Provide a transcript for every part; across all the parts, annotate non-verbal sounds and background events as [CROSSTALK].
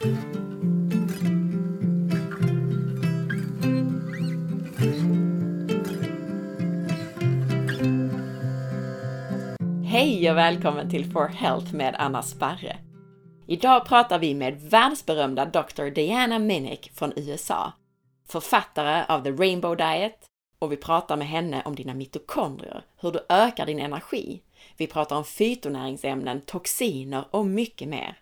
Hej och välkommen till For Health med Anna Sparre. Idag pratar vi med världsberömda Dr. Diana Minnick från USA, författare av The Rainbow Diet och vi pratar med henne om dina mitokondrier, hur du ökar din energi. Vi pratar om fytonäringsämnen, toxiner och mycket mer.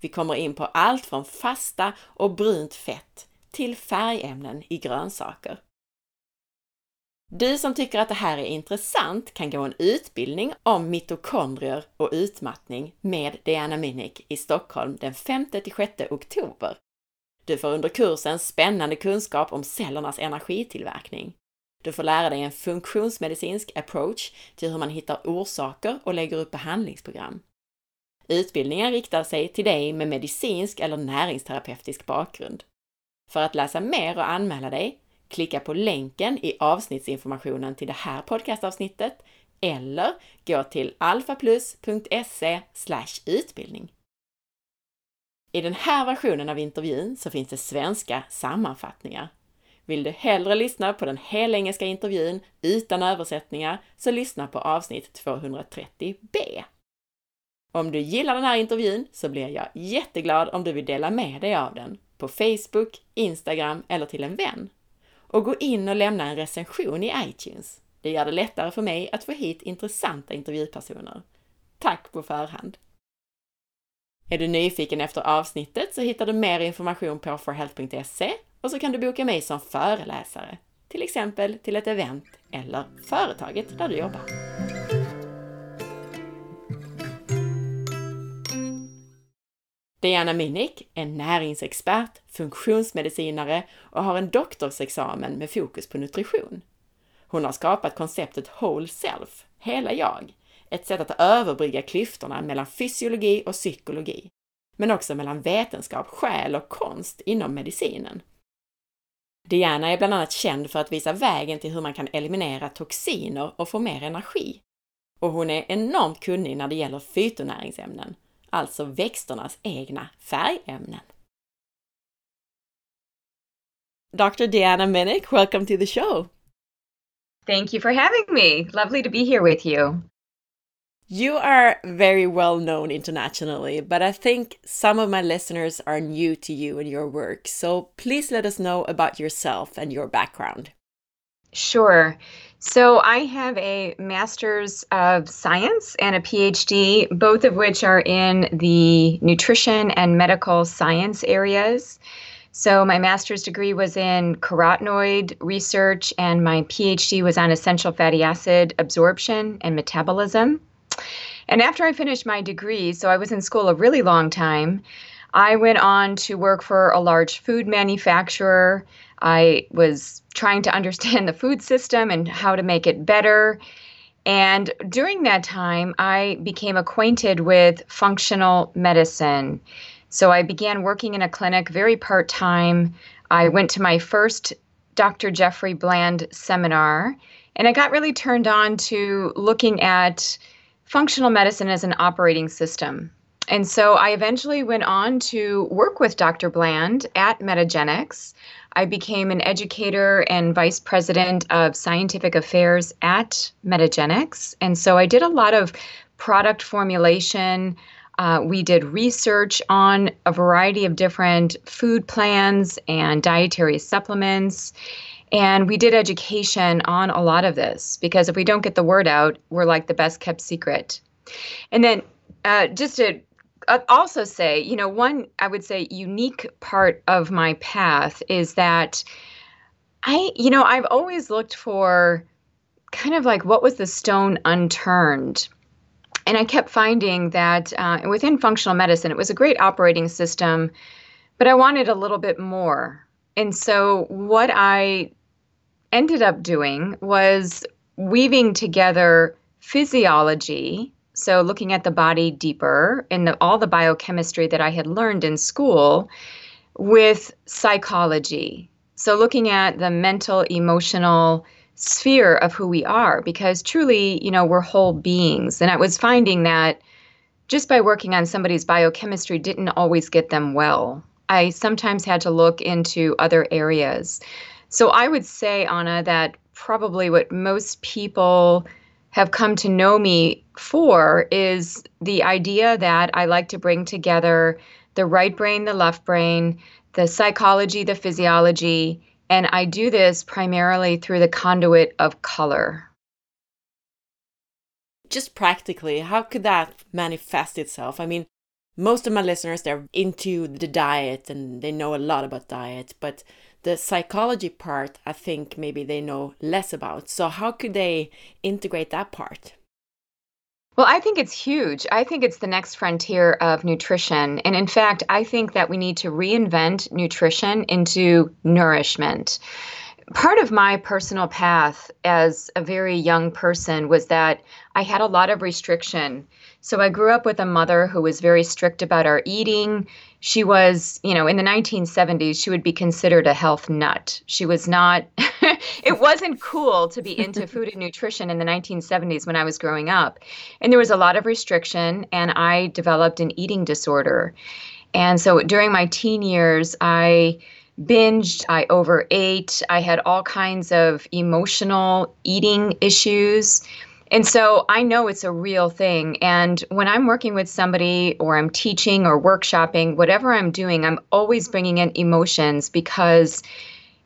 Vi kommer in på allt från fasta och brunt fett till färgämnen i grönsaker. Du som tycker att det här är intressant kan gå en utbildning om mitokondrier och utmattning med Diana Minnick i Stockholm den 5-6 oktober. Du får under kursen spännande kunskap om cellernas energitillverkning. Du får lära dig en funktionsmedicinsk approach till hur man hittar orsaker och lägger upp behandlingsprogram. Utbildningen riktar sig till dig med medicinsk eller näringsterapeutisk bakgrund. För att läsa mer och anmäla dig, klicka på länken i avsnittsinformationen till det här podcastavsnittet eller gå till alfaplus.se utbildning. I den här versionen av intervjun så finns det svenska sammanfattningar. Vill du hellre lyssna på den helengelska intervjun utan översättningar så lyssna på avsnitt 230b. Om du gillar den här intervjun så blir jag jätteglad om du vill dela med dig av den på Facebook, Instagram eller till en vän. Och gå in och lämna en recension i iTunes. Det gör det lättare för mig att få hit intressanta intervjupersoner. Tack på förhand! Är du nyfiken efter avsnittet så hittar du mer information på forhealth.se och så kan du boka mig som föreläsare, till exempel till ett event eller företaget där du jobbar. Diana Minnick är näringsexpert, funktionsmedicinare och har en doktorsexamen med fokus på nutrition. Hon har skapat konceptet Whole Self, hela jag, ett sätt att överbrygga klyftorna mellan fysiologi och psykologi, men också mellan vetenskap, själ och konst inom medicinen. Diana är bland annat känd för att visa vägen till hur man kan eliminera toxiner och få mer energi. Och hon är enormt kunnig när det gäller fytonäringsämnen, alltså växternas egna färgämnen. Dr. Diana Minich, welcome to the show. Thank you for having me. Lovely to be here with you. You are very well known internationally, but I think some of my listeners are new to you and your work. So please let us know about yourself and your background. Sure. So I have a master's of science and a PhD, both of which are in the nutrition and medical science areas. So my master's degree was in carotenoid research, and my PhD was on essential fatty acid absorption and metabolism. And after I finished my degree, so I was in school a really long time, I went on to work for a large food manufacturer. I was trying to understand the food system and how to make it better. And during that time, I became acquainted with functional medicine. So I began working in a clinic very part time. I went to my first Dr. Jeffrey Bland seminar, and I got really turned on to looking at functional medicine as an operating system. And so I eventually went on to work with Dr. Bland at Metagenics. I became an educator and vice president of scientific affairs at Metagenics. And so I did a lot of product formulation. Uh, we did research on a variety of different food plans and dietary supplements. And we did education on a lot of this because if we don't get the word out, we're like the best kept secret. And then uh, just to also say, you know, one I would say unique part of my path is that I, you know, I've always looked for kind of like what was the stone unturned. And I kept finding that uh, within functional medicine, it was a great operating system, but I wanted a little bit more. And so, what I ended up doing was weaving together physiology, so looking at the body deeper and the, all the biochemistry that I had learned in school, with psychology. So looking at the mental, emotional sphere of who we are, because truly, you know, we're whole beings. And I was finding that just by working on somebody's biochemistry didn't always get them well. I sometimes had to look into other areas. So I would say, Anna, that probably what most people have come to know me for is the idea that I like to bring together the right brain, the left brain, the psychology, the physiology, and I do this primarily through the conduit of color. Just practically, how could that manifest itself? I mean, most of my listeners they're into the diet and they know a lot about diet, but the psychology part, I think maybe they know less about. So how could they integrate that part? Well, I think it's huge. I think it's the next frontier of nutrition. And in fact, I think that we need to reinvent nutrition into nourishment. Part of my personal path as a very young person was that I had a lot of restriction. So I grew up with a mother who was very strict about our eating. She was, you know, in the 1970s, she would be considered a health nut. She was not, [LAUGHS] it wasn't cool to be into [LAUGHS] food and nutrition in the 1970s when I was growing up. And there was a lot of restriction, and I developed an eating disorder. And so during my teen years, I binged, I overate, I had all kinds of emotional eating issues. And so I know it's a real thing. And when I'm working with somebody or I'm teaching or workshopping, whatever I'm doing, I'm always bringing in emotions because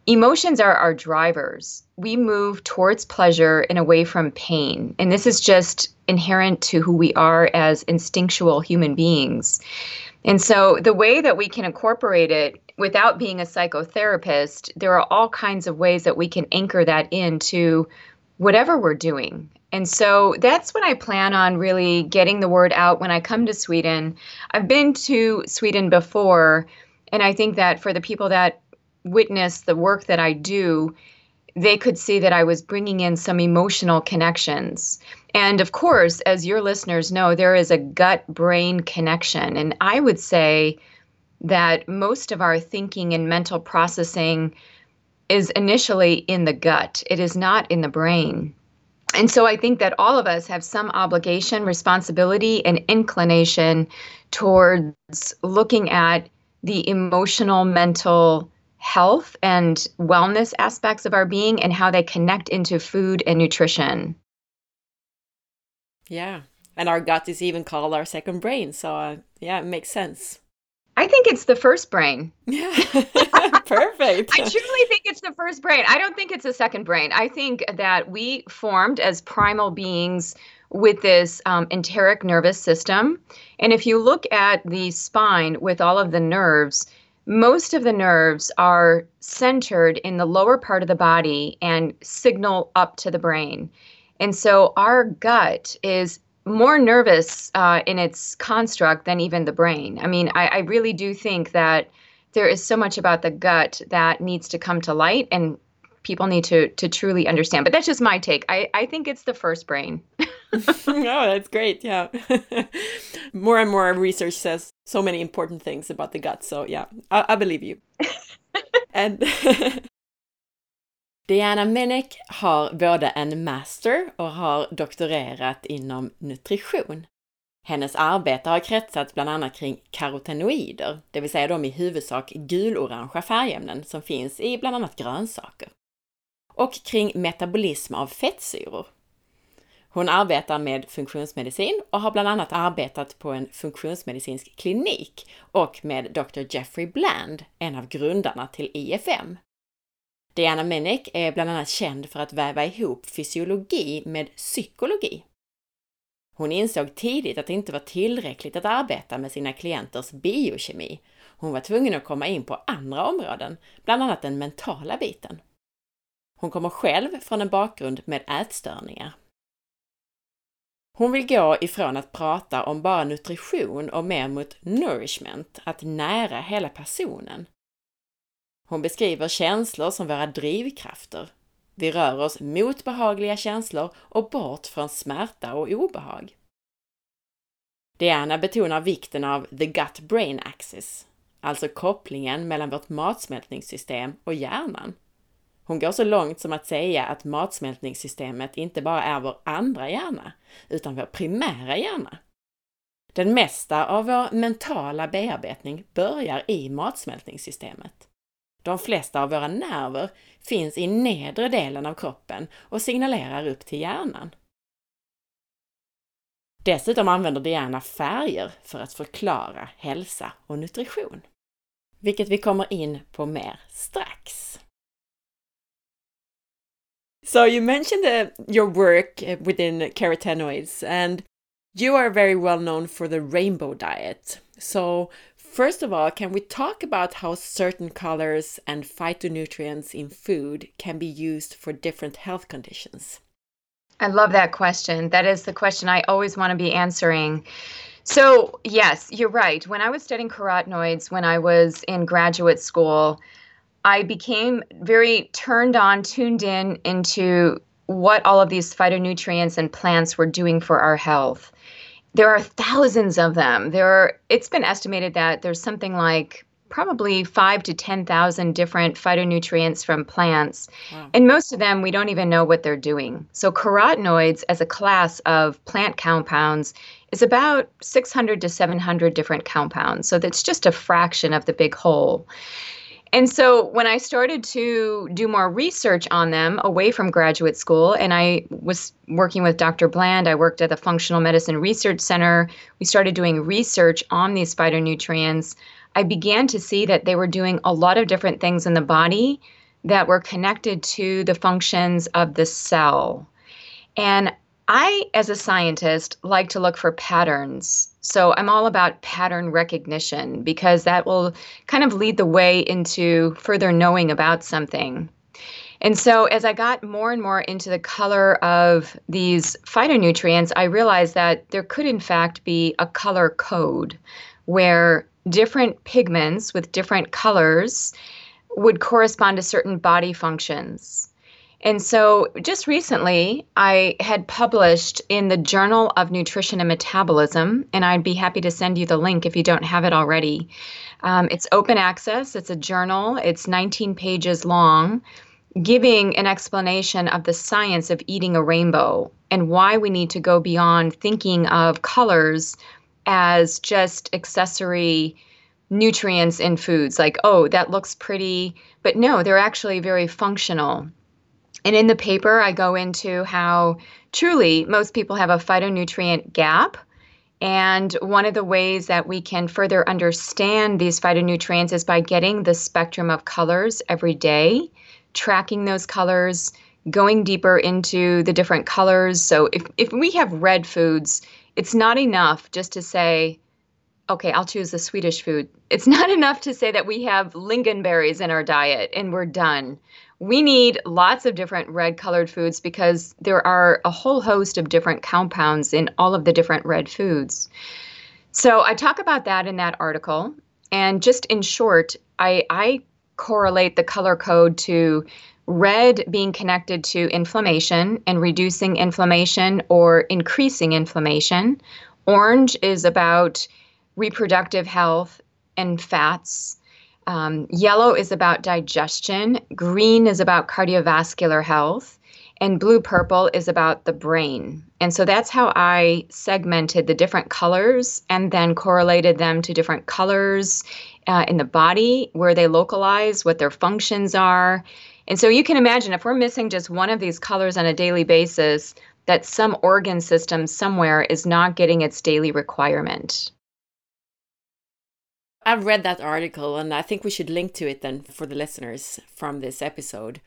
emotions are our drivers. We move towards pleasure and away from pain. And this is just inherent to who we are as instinctual human beings. And so the way that we can incorporate it without being a psychotherapist, there are all kinds of ways that we can anchor that into whatever we're doing. And so that's what I plan on really getting the word out when I come to Sweden. I've been to Sweden before, and I think that for the people that witness the work that I do, they could see that I was bringing in some emotional connections. And of course, as your listeners know, there is a gut brain connection. And I would say that most of our thinking and mental processing is initially in the gut, it is not in the brain. And so I think that all of us have some obligation, responsibility, and inclination towards looking at the emotional, mental health and wellness aspects of our being and how they connect into food and nutrition. Yeah. And our gut is even called our second brain. So, uh, yeah, it makes sense. I think it's the first brain. Yeah. [LAUGHS] Perfect. [LAUGHS] I truly think it's the first brain. I don't think it's a second brain. I think that we formed as primal beings with this um, enteric nervous system. And if you look at the spine with all of the nerves, most of the nerves are centered in the lower part of the body and signal up to the brain. And so our gut is more nervous uh, in its construct than even the brain. I mean, I, I really do think that there is so much about the gut that needs to come to light and people need to to truly understand. But that's just my take. I, I think it's the first brain. [LAUGHS] oh, that's great. Yeah. [LAUGHS] more and more research says so many important things about the gut. So yeah, I, I believe you. [LAUGHS] and Diana Menek har både en master och har doktorerat inom nutrition. Hennes arbete har kretsat bland annat kring karotenoider, det vill säga de i huvudsak gulorangea färgämnen som finns i bland annat grönsaker. Och kring metabolism av fettsyror. Hon arbetar med funktionsmedicin och har bland annat arbetat på en funktionsmedicinsk klinik och med Dr. Jeffrey Bland, en av grundarna till IFM. Diana Menek är bland annat känd för att väva ihop fysiologi med psykologi. Hon insåg tidigt att det inte var tillräckligt att arbeta med sina klienters biokemi. Hon var tvungen att komma in på andra områden, bland annat den mentala biten. Hon kommer själv från en bakgrund med ätstörningar. Hon vill gå ifrån att prata om bara nutrition och mer mot nourishment, att nära hela personen. Hon beskriver känslor som våra drivkrafter. Vi rör oss mot behagliga känslor och bort från smärta och obehag. Diana betonar vikten av the gut-brain axis, alltså kopplingen mellan vårt matsmältningssystem och hjärnan. Hon går så långt som att säga att matsmältningssystemet inte bara är vår andra hjärna, utan vår primära hjärna. Den mesta av vår mentala bearbetning börjar i matsmältningssystemet. De flesta av våra nerver finns i nedre delen av kroppen och signalerar upp till hjärnan. Dessutom använder Diana färger för att förklara hälsa och nutrition. Vilket vi kommer in på mer strax. So you mentioned the, your work uh, within carotenoids and you are very well known for the rainbow diet. So first of all, can we talk about how certain colors and phytonutrients in food can be used for different health conditions? I love that question. That is the question I always want to be answering. So, yes, you're right. When I was studying carotenoids when I was in graduate school, I became very turned on, tuned in into what all of these phytonutrients and plants were doing for our health. There are thousands of them. There are, it's been estimated that there's something like probably five to 10,000 different phytonutrients from plants. Wow. And most of them, we don't even know what they're doing. So, carotenoids as a class of plant compounds is about 600 to 700 different compounds. So, that's just a fraction of the big whole. And so when I started to do more research on them away from graduate school, and I was working with Dr. Bland, I worked at the Functional Medicine Research Center. We started doing research on these phytonutrients. I began to see that they were doing a lot of different things in the body that were connected to the functions of the cell. And I, as a scientist, like to look for patterns. So I'm all about pattern recognition because that will kind of lead the way into further knowing about something. And so, as I got more and more into the color of these phytonutrients, I realized that there could, in fact, be a color code where different pigments with different colors would correspond to certain body functions. And so, just recently, I had published in the Journal of Nutrition and Metabolism, and I'd be happy to send you the link if you don't have it already. Um, it's open access, it's a journal, it's 19 pages long, giving an explanation of the science of eating a rainbow and why we need to go beyond thinking of colors as just accessory nutrients in foods like oh that looks pretty but no they're actually very functional and in the paper i go into how truly most people have a phytonutrient gap and one of the ways that we can further understand these phytonutrients is by getting the spectrum of colors every day tracking those colors going deeper into the different colors so if, if we have red foods it's not enough just to say, okay, I'll choose the Swedish food. It's [LAUGHS] not enough to say that we have lingonberries in our diet and we're done. We need lots of different red colored foods because there are a whole host of different compounds in all of the different red foods. So I talk about that in that article. And just in short, I, I correlate the color code to red being connected to inflammation and reducing inflammation or increasing inflammation. Orange is about reproductive health and fats. Um, yellow is about digestion. Green is about cardiovascular health. And blue purple is about the brain. And so that's how I segmented the different colors and then correlated them to different colors uh, in the body, where they localize, what their functions are, and so you can imagine if we're missing just one of these colors on a daily basis, that some organ system somewhere is not getting its daily requirement. I've read that article and I think we should link to it then for the listeners from this episode.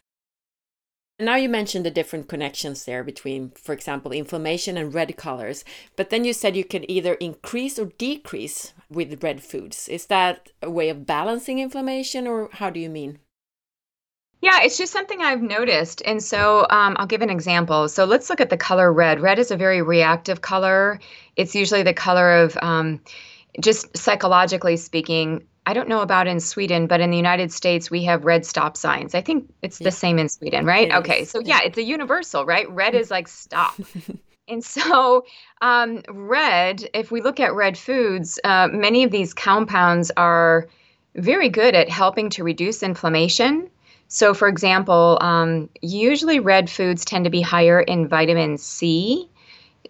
Now you mentioned the different connections there between, for example, inflammation and red colors, but then you said you can either increase or decrease with red foods. Is that a way of balancing inflammation or how do you mean? Yeah, it's just something I've noticed. And so um, I'll give an example. So let's look at the color red. Red is a very reactive color. It's usually the color of, um, just psychologically speaking, I don't know about in Sweden, but in the United States, we have red stop signs. I think it's yeah. the same in Sweden, right? It okay, is. so yeah, it's a universal, right? Red is like stop. [LAUGHS] and so, um, red, if we look at red foods, uh, many of these compounds are very good at helping to reduce inflammation so, for example, um, usually red foods tend to be higher in vitamin C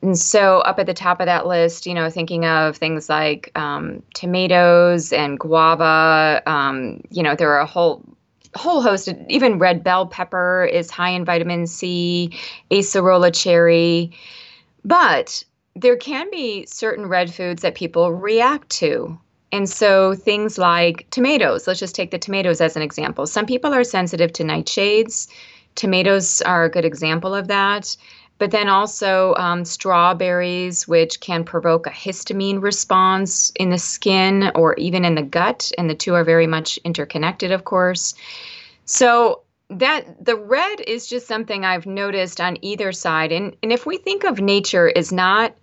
and so up at the top of that list, you know, thinking of things like um, tomatoes and guava. Um, you know, there are a whole whole host. Of, even red bell pepper is high in vitamin C, acerola cherry, but there can be certain red foods that people react to. And so things like tomatoes, let's just take the tomatoes as an example. Some people are sensitive to nightshades. Tomatoes are a good example of that but then also um, strawberries, which can provoke a histamine response in the skin or even in the gut. And the two are very much interconnected, of course. So that the red is just something I've noticed on either side. And, and if we think of nature as not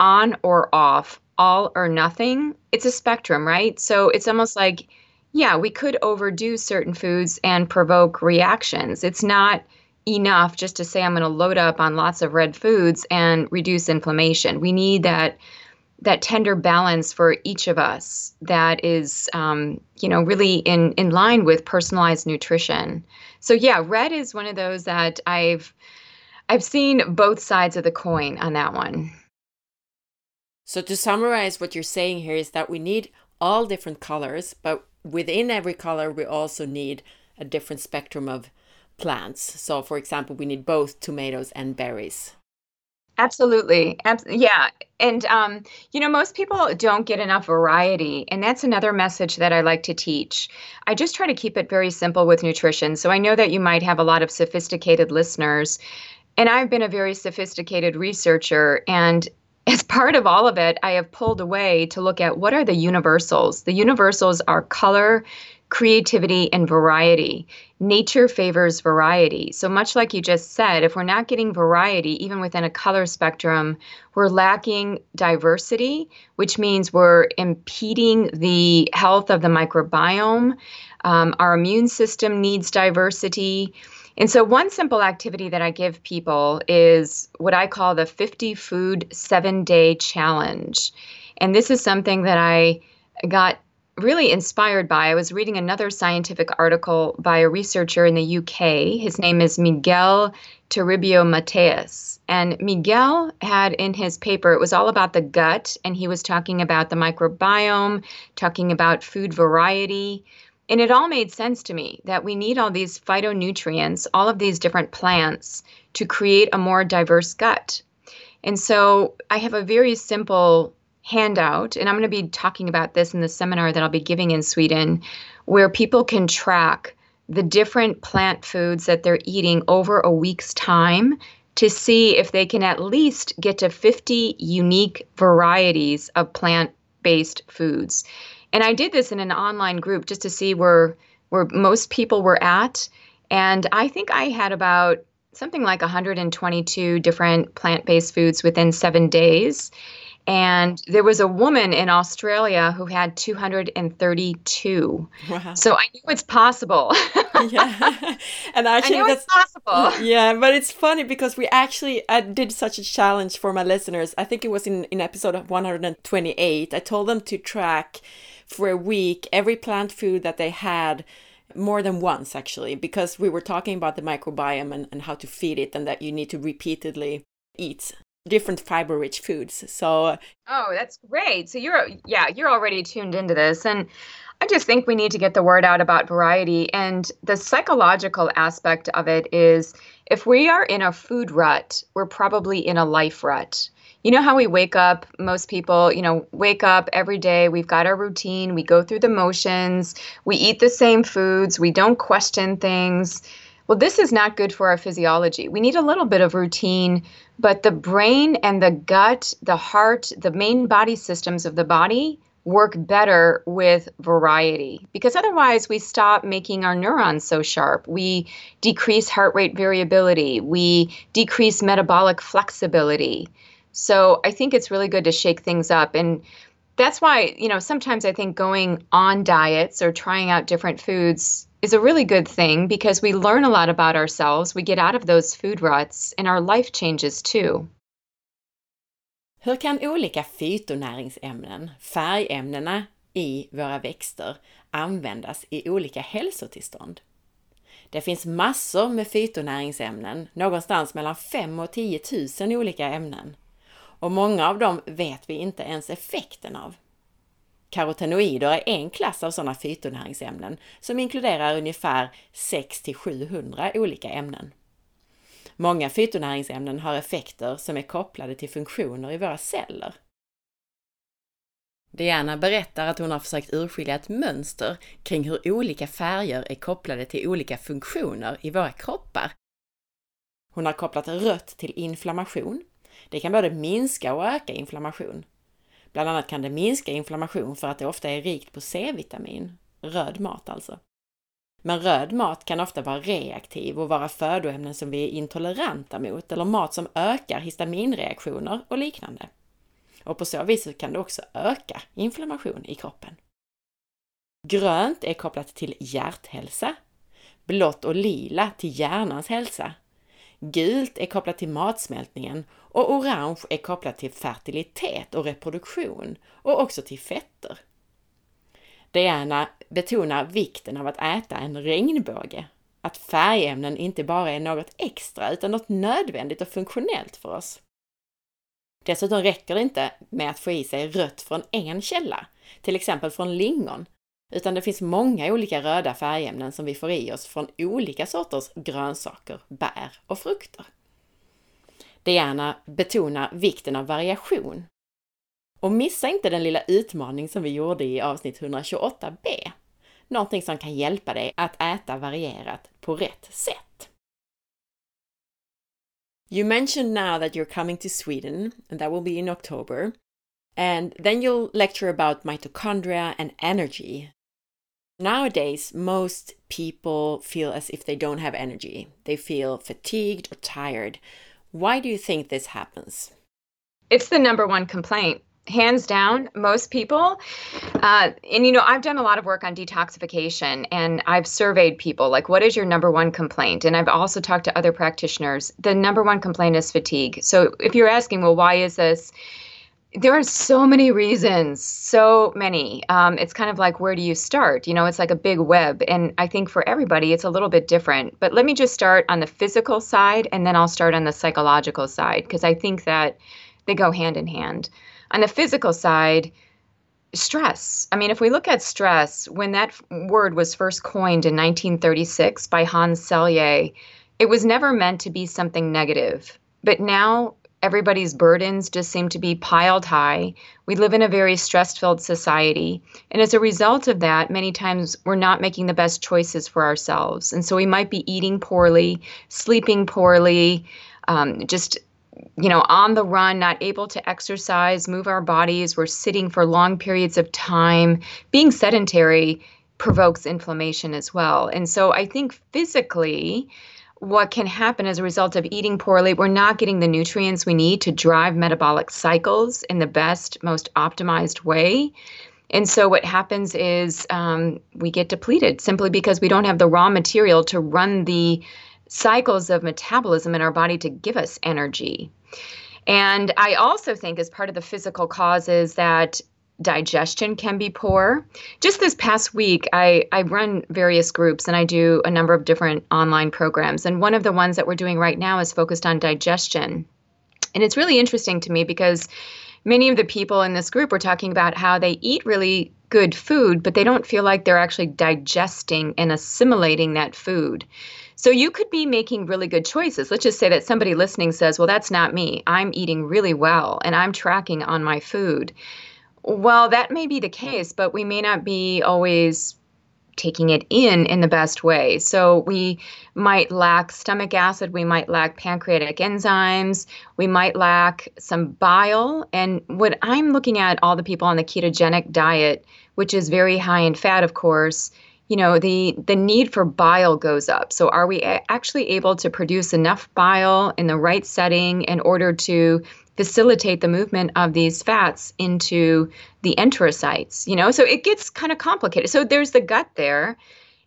on or off, all or nothing, it's a spectrum, right? So it's almost like, yeah, we could overdo certain foods and provoke reactions. It's not enough just to say I'm going to load up on lots of red foods and reduce inflammation. We need that that tender balance for each of us that is um, you know really in in line with personalized nutrition so yeah red is one of those that i've i've seen both sides of the coin on that one so to summarize what you're saying here is that we need all different colors but within every color we also need a different spectrum of plants. So, for example, we need both tomatoes and berries. Absolutely. yeah. And, um, you know, most people don't get enough variety. And that's another message that I like to teach. I just try to keep it very simple with nutrition. So I know that you might have a lot of sophisticated listeners. And I've been a very sophisticated researcher. And [LAUGHS] as part of all of it, I have pulled away to look at what are the universals. The universals are color, creativity, and variety. Nature favors variety. So, much like you just said, if we're not getting variety, even within a color spectrum, we're lacking diversity, which means we're impeding the health of the microbiome. Um, our immune system needs diversity. And so, one simple activity that I give people is what I call the 50 food seven day challenge. And this is something that I got really inspired by. I was reading another scientific article by a researcher in the UK. His name is Miguel Toribio Mateas. And Miguel had in his paper, it was all about the gut, and he was talking about the microbiome, talking about food variety. And it all made sense to me that we need all these phytonutrients, all of these different plants to create a more diverse gut. And so I have a very simple handout, and I'm going to be talking about this in the seminar that I'll be giving in Sweden, where people can track the different plant foods that they're eating over a week's time to see if they can at least get to 50 unique varieties of plant based foods. And I did this in an online group just to see where where most people were at and I think I had about something like 122 different plant-based foods within 7 days. And there was a woman in Australia who had 232. Wow. So I knew it's possible. [LAUGHS] yeah. [LAUGHS] And actually, that's possible. [LAUGHS] Yeah. But it's funny because we actually, I did such a challenge for my listeners. I think it was in, in episode 128. I told them to track for a week every plant food that they had more than once actually because we were talking about the microbiome and, and how to feed it and that you need to repeatedly eat different fiber rich foods. So Oh, that's great. So you're yeah, you're already tuned into this and I just think we need to get the word out about variety and the psychological aspect of it is if we are in a food rut, we're probably in a life rut. You know how we wake up, most people, you know, wake up every day, we've got our routine, we go through the motions, we eat the same foods, we don't question things well, this is not good for our physiology. We need a little bit of routine, but the brain and the gut, the heart, the main body systems of the body work better with variety because otherwise we stop making our neurons so sharp. We decrease heart rate variability, we decrease metabolic flexibility. So I think it's really good to shake things up. And that's why, you know, sometimes I think going on diets or trying out different foods is a really good thing because we learn a lot about ourselves. We get out of those food ruts and our life changes too. Hur kan olika fytonäringsämnen, färgämnena i våra växter, användas i olika hälsotillstånd? Det finns massor med fytonäringsämnen, någonstans mellan 5 och 10 000 olika ämnen. och många av dem vet vi inte ens effekten av. Karotenoider är en klass av sådana fytonäringsämnen som inkluderar ungefär 600-700 olika ämnen. Många fytonäringsämnen har effekter som är kopplade till funktioner i våra celler. Diana berättar att hon har försökt urskilja ett mönster kring hur olika färger är kopplade till olika funktioner i våra kroppar. Hon har kopplat rött till inflammation. Det kan både minska och öka inflammation. Bland annat kan det minska inflammation för att det ofta är rikt på C-vitamin, röd mat alltså. Men röd mat kan ofta vara reaktiv och vara födoämnen som vi är intoleranta mot eller mat som ökar histaminreaktioner och liknande. Och på så vis kan det också öka inflammation i kroppen. Grönt är kopplat till hjärthälsa, blått och lila till hjärnans hälsa, gult är kopplat till matsmältningen och orange är kopplat till fertilitet och reproduktion och också till fetter. Diana betonar vikten av att äta en regnbåge, att färgämnen inte bara är något extra utan något nödvändigt och funktionellt för oss. Dessutom räcker det inte med att få i sig rött från en källa, till exempel från lingon, utan det finns många olika röda färgämnen som vi får i oss från olika sorters grönsaker, bär och frukter. Diana betonar vikten av variation. Och missa inte den lilla utmaning som vi gjorde i avsnitt 128b. Någonting som kan hjälpa dig att äta varierat på rätt sätt. You mentioned now that you're coming to Sweden, and that will be in October. And then you'll lecture about mitochondria and energy. Nowadays, most people feel as if they don't have energy. They feel fatigued or tired. Why do you think this happens? It's the number one complaint. Hands down, most people. Uh, and you know, I've done a lot of work on detoxification and I've surveyed people like, what is your number one complaint? And I've also talked to other practitioners. The number one complaint is fatigue. So if you're asking, well, why is this? There are so many reasons, so many. Um, it's kind of like where do you start? You know, it's like a big web. And I think for everybody, it's a little bit different. But let me just start on the physical side and then I'll start on the psychological side because I think that they go hand in hand. On the physical side, stress. I mean, if we look at stress, when that word was first coined in 1936 by Hans Selye, it was never meant to be something negative. But now everybody's burdens just seem to be piled high. We live in a very stress filled society. And as a result of that, many times we're not making the best choices for ourselves. And so we might be eating poorly, sleeping poorly, um, just you know, on the run, not able to exercise, move our bodies. We're sitting for long periods of time. Being sedentary provokes inflammation as well. And so I think physically, what can happen as a result of eating poorly, we're not getting the nutrients we need to drive metabolic cycles in the best, most optimized way. And so what happens is um, we get depleted simply because we don't have the raw material to run the cycles of metabolism in our body to give us energy. And I also think, as part of the physical causes, that digestion can be poor. Just this past week, I, I run various groups and I do a number of different online programs. And one of the ones that we're doing right now is focused on digestion. And it's really interesting to me because many of the people in this group were talking about how they eat really good food, but they don't feel like they're actually digesting and assimilating that food. So you could be making really good choices. Let's just say that somebody listening says, Well, that's not me. I'm eating really well and I'm tracking on my food. Well, that may be the case, but we may not be always taking it in in the best way. So we might lack stomach acid, we might lack pancreatic enzymes, we might lack some bile. And what I'm looking at all the people on the ketogenic diet, which is very high in fat, of course, you know the the need for bile goes up so are we actually able to produce enough bile in the right setting in order to facilitate the movement of these fats into the enterocytes you know so it gets kind of complicated so there's the gut there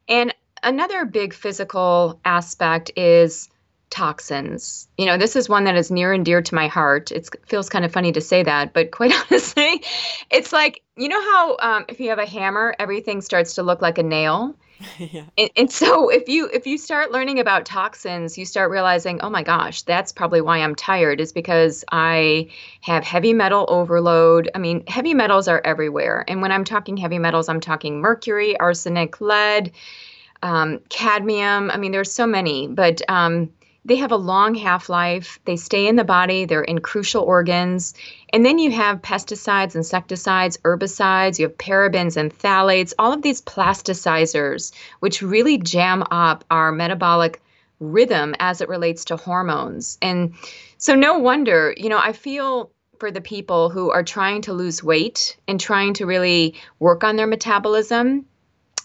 and another big physical aspect is toxins. You know, this is one that is near and dear to my heart. It feels kind of funny to say that, but quite [LAUGHS] honestly, it's like, you know how um, if you have a hammer, everything starts to look like a nail? [LAUGHS] yeah. And, and, so if you if you start learning about toxins, you start realizing, oh my gosh, that's probably why I'm tired is because I have heavy metal overload. I mean, heavy metals are everywhere. And when I'm talking heavy metals, I'm talking mercury, arsenic, lead, um, cadmium. I mean, there's so many, but um, they have a long half life. They stay in the body, they're in crucial organs. And then you have pesticides, insecticides, herbicides, you have parabens and phthalates, all of these plasticizers, which really jam up our metabolic rhythm as it relates to hormones. And so, no wonder, you know, I feel for the people who are trying to lose weight and trying to really work on their metabolism,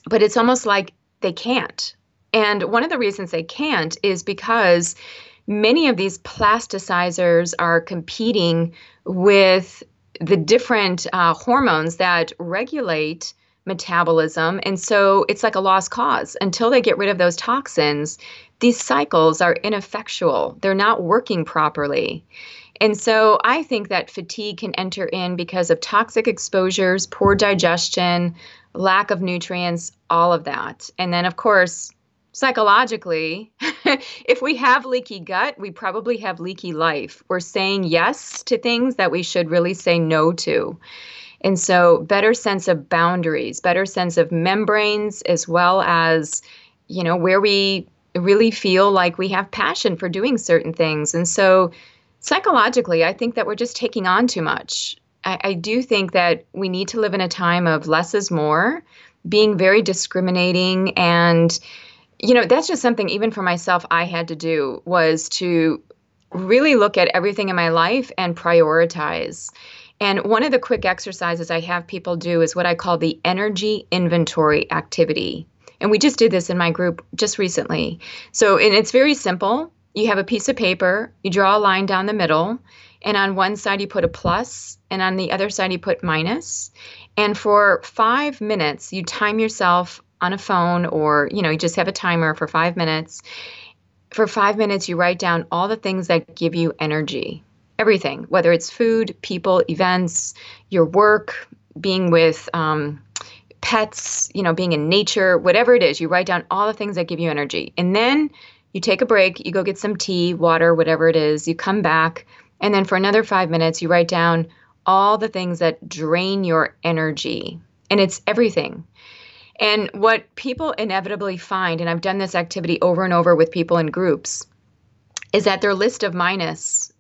but it's almost like they can't and one of the reasons they can't is because many of these plasticizers are competing with the different uh, hormones that regulate metabolism. And so it's like a lost cause. Until they get rid of those toxins, these cycles are ineffectual, they're not working properly. And so I think that fatigue can enter in because of toxic exposures, poor digestion, lack of nutrients, all of that. And then, of course, psychologically, [LAUGHS] if we have leaky gut, we probably have leaky life. We're saying yes to things that we should really say no to. And so, better sense of boundaries, better sense of membranes, as well as, you know, where we really feel like we have passion for doing certain things. And so, psychologically, I think that we're just taking on too much. I, I do think that we need to live in a time of less is more, being very discriminating and you know, that's just something even for myself I had to do was to really look at everything in my life and prioritize. And one of the quick exercises I have people do is what I call the energy inventory activity. And we just did this in my group just recently. So, and it's very simple. You have a piece of paper, you draw a line down the middle, and on one side you put a plus, and on the other side you put minus. And for five minutes, you time yourself on a phone or you know you just have a timer for five minutes. For five minutes you write down all the things that give you energy. Everything whether it's food people events your work being with um, pets you know being in nature whatever it is you write down all the things that give you energy. And then you take a break you go get some tea water whatever it is you come back and then for another five minutes you write down all the things that drain your energy. And it's everything and what people inevitably find, and I've done this activity over and over with people in groups, is that their list of minus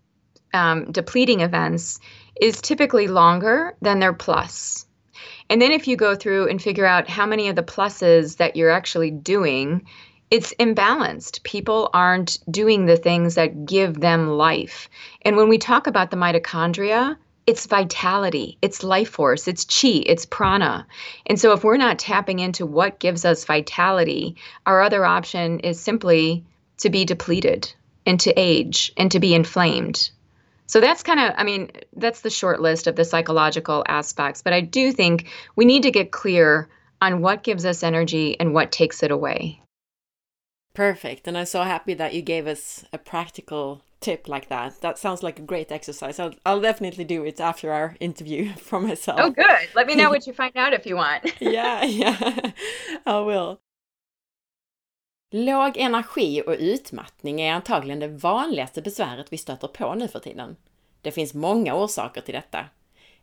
um, depleting events is typically longer than their plus. And then if you go through and figure out how many of the pluses that you're actually doing, it's imbalanced. People aren't doing the things that give them life. And when we talk about the mitochondria, it's vitality, it's life force, it's chi, it's prana. And so if we're not tapping into what gives us vitality, our other option is simply to be depleted and to age and to be inflamed. So that's kind of, I mean, that's the short list of the psychological aspects. But I do think we need to get clear on what gives us energy and what takes it away. Perfect. And I'm so happy that you gave us a practical tip like that. That sounds like a great exercise. I'll, I'll definitely do it after our interview [LAUGHS] for myself. Oh, good. Let me know [LAUGHS] what you find out if you want. [LAUGHS] yeah, yeah, I will. Låg energi och utmattning är antagligen det vanligaste besväret vi stöter på nu för tiden. Det finns många orsaker till detta.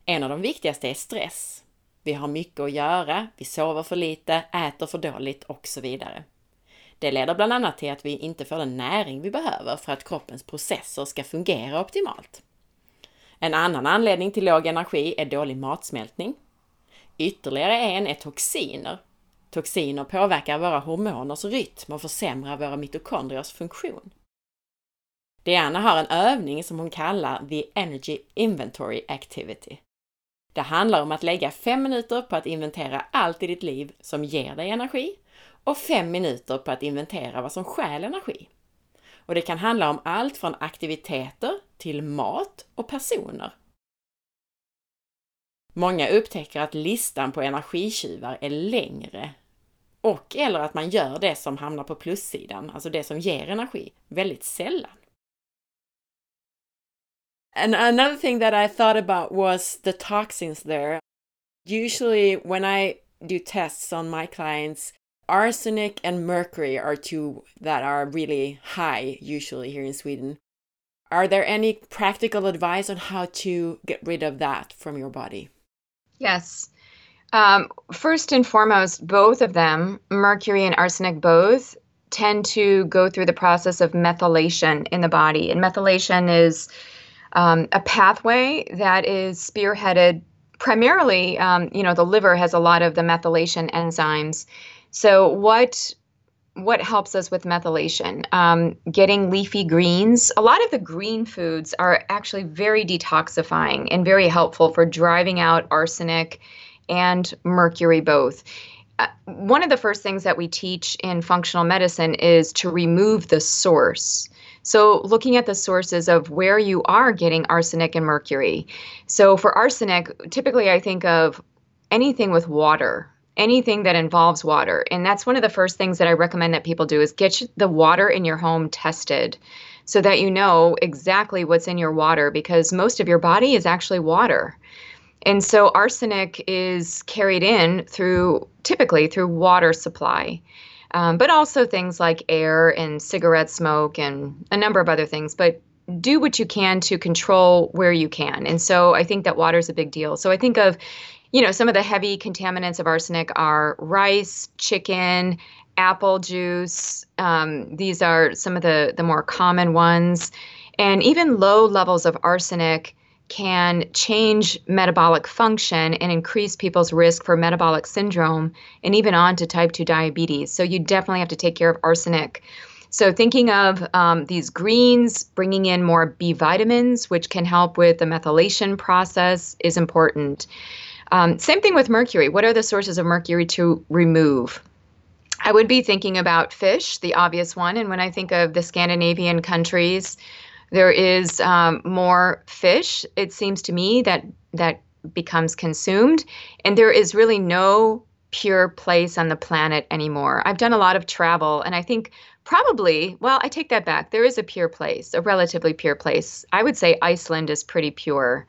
En av de viktigaste är stress. Vi har mycket att göra, vi sover för lite, äter för dåligt och så vidare. Det leder bland annat till att vi inte får den näring vi behöver för att kroppens processer ska fungera optimalt. En annan anledning till låg energi är dålig matsmältning. Ytterligare en är toxiner. Toxiner påverkar våra hormoners rytm och försämrar våra mitokondriers funktion. Diana har en övning som hon kallar The Energy Inventory Activity. Det handlar om att lägga fem minuter på att inventera allt i ditt liv som ger dig energi och fem minuter på att inventera vad som stjäl energi. Och det kan handla om allt från aktiviteter till mat och personer. Många upptäcker att listan på energitjuvar är längre och eller att man gör det som hamnar på plussidan, alltså det som ger energi, väldigt sällan. And another thing that I thought about was the toxins there. Usually, when I do tests on my clients, arsenic and mercury are two that are really high, usually here in Sweden. Are there any practical advice on how to get rid of that from your body? Yes. Um, first and foremost, both of them, mercury and arsenic both, tend to go through the process of methylation in the body. And methylation is um, a pathway that is spearheaded primarily, um, you know, the liver has a lot of the methylation enzymes. So what what helps us with methylation? Um, getting leafy greens. A lot of the green foods are actually very detoxifying and very helpful for driving out arsenic and mercury both. Uh, one of the first things that we teach in functional medicine is to remove the source. So, looking at the sources of where you are getting arsenic and mercury. So, for arsenic, typically I think of anything with water, anything that involves water. And that's one of the first things that I recommend that people do is get the water in your home tested so that you know exactly what's in your water because most of your body is actually water. And so arsenic is carried in through typically through water supply um, but also things like air and cigarette smoke and a number of other things. But do what you can to control where you can. And so I think that water is a big deal. So I think of, you know, some of the heavy contaminants of arsenic are rice, chicken, apple juice. Um, these are some of the the more common ones, and even low levels of arsenic can change metabolic function and increase people's risk for metabolic syndrome and even on to type 2 diabetes. So you definitely have to take care of arsenic. So, thinking of um, these greens, bringing in more B vitamins, which can help with the methylation process, is important. Um, same thing with mercury. What are the sources of mercury to remove? I would be thinking about fish, the obvious one. And when I think of the Scandinavian countries, there is um, more fish. It seems to me that that becomes consumed, and there is really no pure place on the planet anymore. I've done a lot of travel, and I think probably, well, I take that back. There is a pure place, a relatively pure place. I would say Iceland is pretty pure.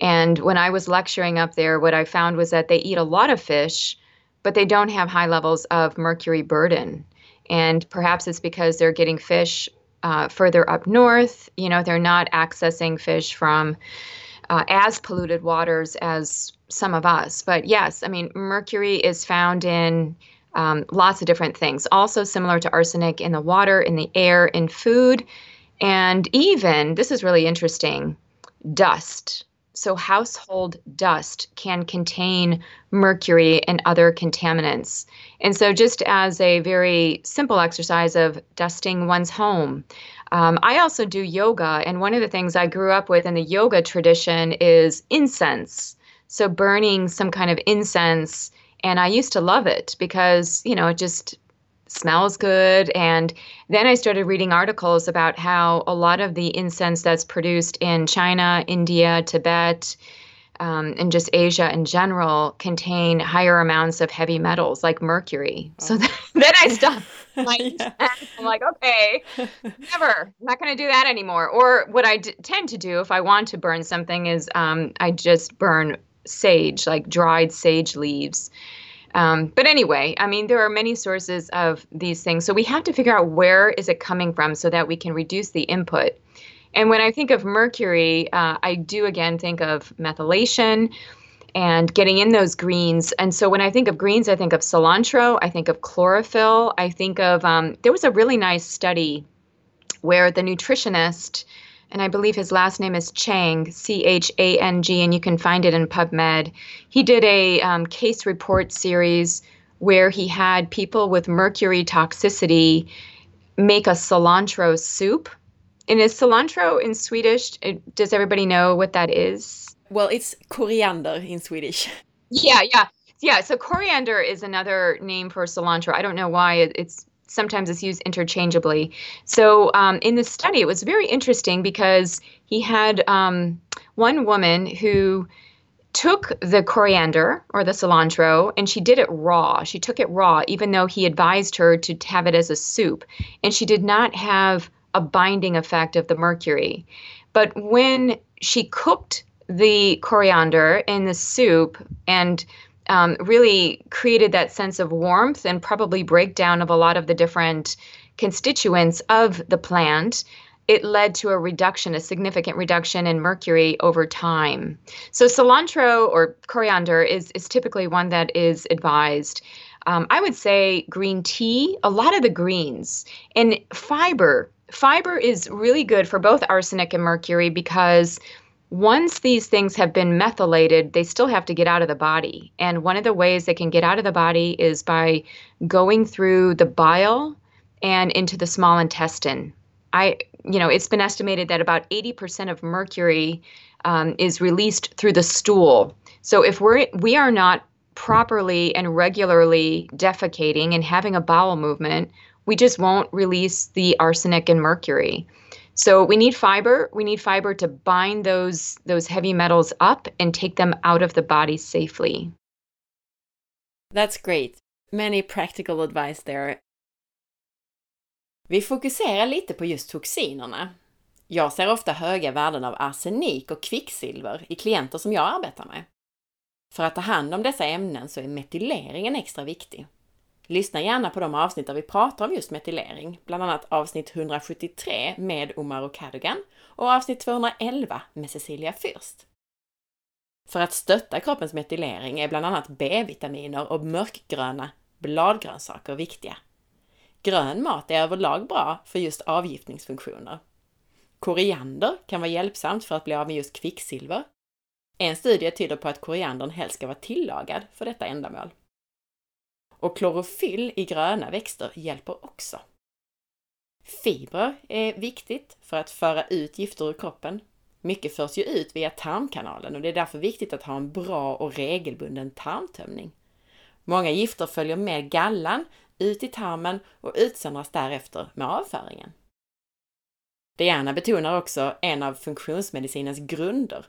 And when I was lecturing up there, what I found was that they eat a lot of fish, but they don't have high levels of mercury burden. And perhaps it's because they're getting fish uh, further up north. You know, they're not accessing fish from uh, as polluted waters as some of us. But yes, I mean, mercury is found in um, lots of different things, also similar to arsenic in the water, in the air, in food, and even, this is really interesting, dust. So, household dust can contain mercury and other contaminants. And so, just as a very simple exercise of dusting one's home, um, I also do yoga. And one of the things I grew up with in the yoga tradition is incense. So, burning some kind of incense. And I used to love it because, you know, it just smells good. And then I started reading articles about how a lot of the incense that's produced in China, India, Tibet, um, and just Asia in general contain higher amounts of heavy metals like mercury. Oh. So [LAUGHS] then, then I stopped. [LAUGHS] Like, yeah. I'm like, okay, never, I'm not going to do that anymore. Or what I d- tend to do if I want to burn something is um, I just burn sage, like dried sage leaves. Um, but anyway, I mean, there are many sources of these things. So we have to figure out where is it coming from so that we can reduce the input. And when I think of mercury, uh, I do again think of methylation and getting in those greens. And so when I think of greens, I think of cilantro, I think of chlorophyll, I think of, um, there was a really nice study where the nutritionist and I believe his last name is Chang, C H A N G, and you can find it in PubMed. He did a um, case report series where he had people with mercury toxicity make a cilantro soup. And is cilantro in Swedish? Does everybody know what that is? Well, it's coriander in Swedish. Yeah, yeah. Yeah, so coriander is another name for cilantro. I don't know why it's sometimes it's used interchangeably. So um, in this study, it was very interesting because he had um, one woman who took the coriander or the cilantro and she did it raw. She took it raw, even though he advised her to have it as a soup. And she did not have a binding effect of the mercury. But when she cooked the coriander in the soup and um, really created that sense of warmth and probably breakdown of a lot of the different constituents of the plant, it led to a reduction, a significant reduction in mercury over time. So cilantro or coriander is is typically one that is advised. Um, I would say green tea, a lot of the greens, and fiber. Fiber is really good for both arsenic and mercury because once these things have been methylated, they still have to get out of the body. And one of the ways they can get out of the body is by going through the bile and into the small intestine. I, you know, it's been estimated that about 80% of mercury um, is released through the stool. So if we're we are not properly and regularly defecating and having a bowel movement, we just won't release the arsenic and mercury. So we need fiber. We need fiber to bind those those heavy metals up and take them out of the body safely. That's great. Many practical advice there. Vi fokuserar lite på just toxinerna. Jag ser ofta höga värden av arsenik och kvicksilver i klienter som jag arbetar med. För att ta hand om dessa ämnen så är metyleringen extra viktig. Lyssna gärna på de avsnitt där vi pratar om just metylering, bland annat avsnitt 173 med Omar och Cadogan och avsnitt 211 med Cecilia Fürst. För att stötta kroppens metylering är bland annat B-vitaminer och mörkgröna bladgrönsaker viktiga. Grön mat är överlag bra för just avgiftningsfunktioner. Koriander kan vara hjälpsamt för att bli av med just kvicksilver. En studie tyder på att koriandern helst ska vara tillagad för detta ändamål. Och klorofyll i gröna växter hjälper också. Fibrer är viktigt för att föra ut gifter ur kroppen. Mycket förs ju ut via tarmkanalen och det är därför viktigt att ha en bra och regelbunden tarmtömning. Många gifter följer med gallan ut i tarmen och utsöndras därefter med avföringen. Diana betonar också en av funktionsmedicinens grunder,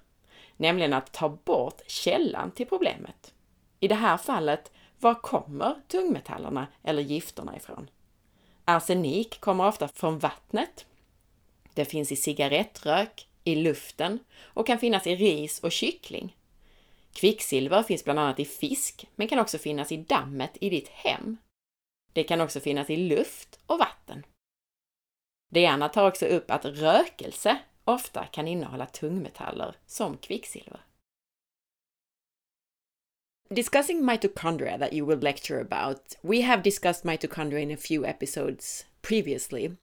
nämligen att ta bort källan till problemet. I det här fallet var kommer tungmetallerna eller gifterna ifrån? Arsenik kommer ofta från vattnet. Det finns i cigarettrök, i luften och kan finnas i ris och kyckling. Kvicksilver finns bland annat i fisk, men kan också finnas i dammet i ditt hem. Det kan också finnas i luft och vatten. Diana tar också upp att rökelse ofta kan innehålla tungmetaller som kvicksilver. Discussing mitochondria that you will lecture about, we have discussed mitochondria in a few episodes previously,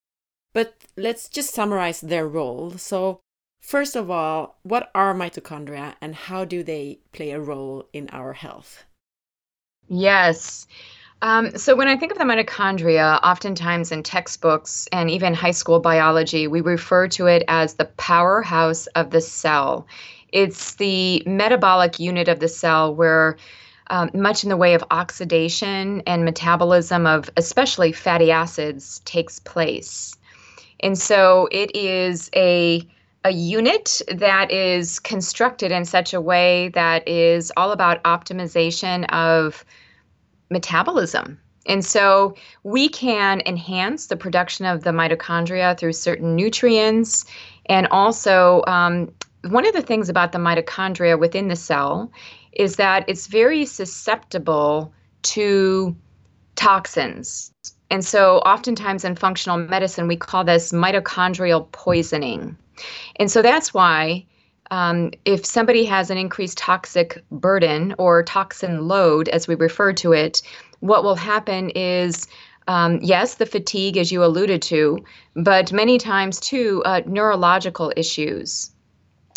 but let's just summarize their role. So, first of all, what are mitochondria and how do they play a role in our health? Yes. Um, so, when I think of the mitochondria, oftentimes in textbooks and even high school biology, we refer to it as the powerhouse of the cell. It's the metabolic unit of the cell where um, much in the way of oxidation and metabolism of especially fatty acids takes place. And so it is a a unit that is constructed in such a way that is all about optimization of metabolism. And so we can enhance the production of the mitochondria through certain nutrients and also um, one of the things about the mitochondria within the cell is that it's very susceptible to toxins. And so, oftentimes in functional medicine, we call this mitochondrial poisoning. And so, that's why um, if somebody has an increased toxic burden or toxin load, as we refer to it, what will happen is um, yes, the fatigue, as you alluded to, but many times too, uh, neurological issues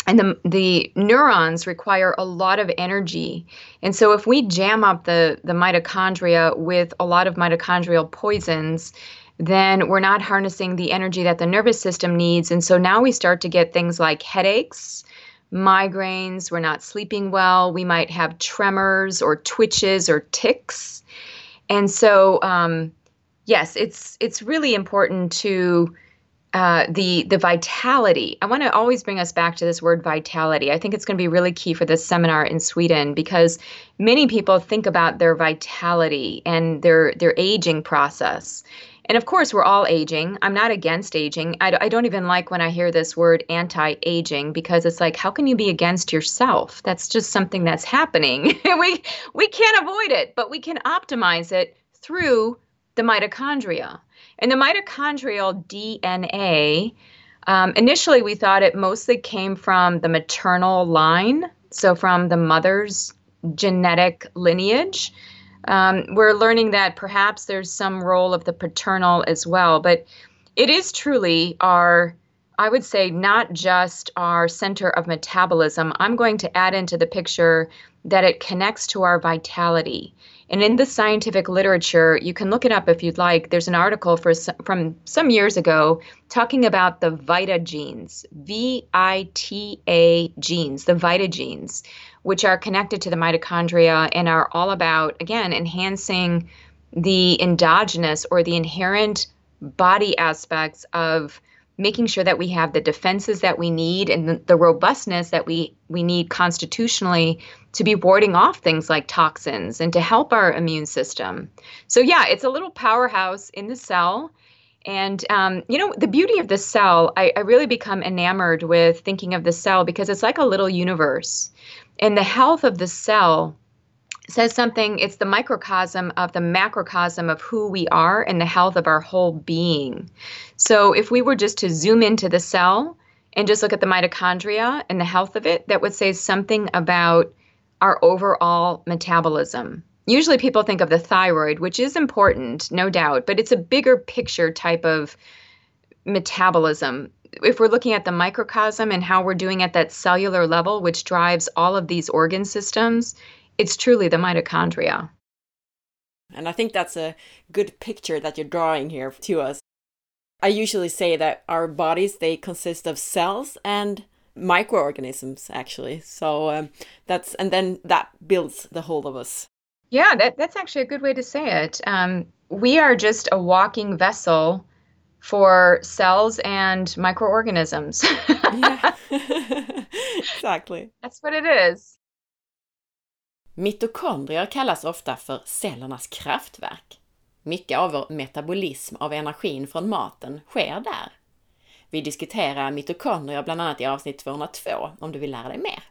and the, the neurons require a lot of energy. And so if we jam up the, the mitochondria with a lot of mitochondrial poisons then we're not harnessing the energy that the nervous system needs. And so now we start to get things like headaches migraines we're not sleeping well we might have tremors or twitches or tics. And so um, yes it's it's really important to uh, the the vitality. I want to always bring us back to this word vitality. I think it's going to be really key for this seminar in Sweden because many people think about their vitality and their their aging process. And of course, we're all aging. I'm not against aging. I, I don't even like when I hear this word anti aging because it's like, how can you be against yourself? That's just something that's happening. [LAUGHS] we, we can't avoid it, but we can optimize it through the mitochondria. And the mitochondrial DNA, um, initially we thought it mostly came from the maternal line, so from the mother's genetic lineage. Um, we're learning that perhaps there's some role of the paternal as well, but it is truly our, I would say, not just our center of metabolism. I'm going to add into the picture that it connects to our vitality. And in the scientific literature, you can look it up if you'd like. There's an article for from some years ago talking about the Vita genes, V I T A genes, the Vita genes, which are connected to the mitochondria and are all about, again, enhancing the endogenous or the inherent body aspects of making sure that we have the defenses that we need and the, the, robustness that we, we need constitutionally to be warding off things like toxins and to help our immune system. So, yeah, it's a little powerhouse in the cell. And, um, you know, the beauty of the cell, I, I really become enamored with thinking of the cell because it's like a little universe. And the health of the cell says something, it's the microcosm of the macrocosm of who we are and the health of our whole being. So if we were just to zoom into the cell and just look at the mitochondria and the health of it, that would say something about our overall metabolism. Usually people think of the thyroid, which is important, no doubt, but it's a bigger picture type of metabolism if we're looking at the microcosm and how we're doing at that cellular level, which drives all of these organ systems, it's truly the mitochondria. And I think that's a good picture that you're drawing here to us. I usually say that our bodies they consist of cells and microorganisms actually. So um, that's and then that builds the whole of us. Yeah, that, that's actually a good way to say it. Um, we are just a walking vessel for cells and microorganisms. [LAUGHS] [LAUGHS] exactly. That's what it is. Mitokondrier kallas ofta för cellernas kraftverk. Mycket av vår metabolism av energin från maten sker där. Vi diskuterar mitokondrier bland annat i avsnitt 202 om du vill lära dig mer.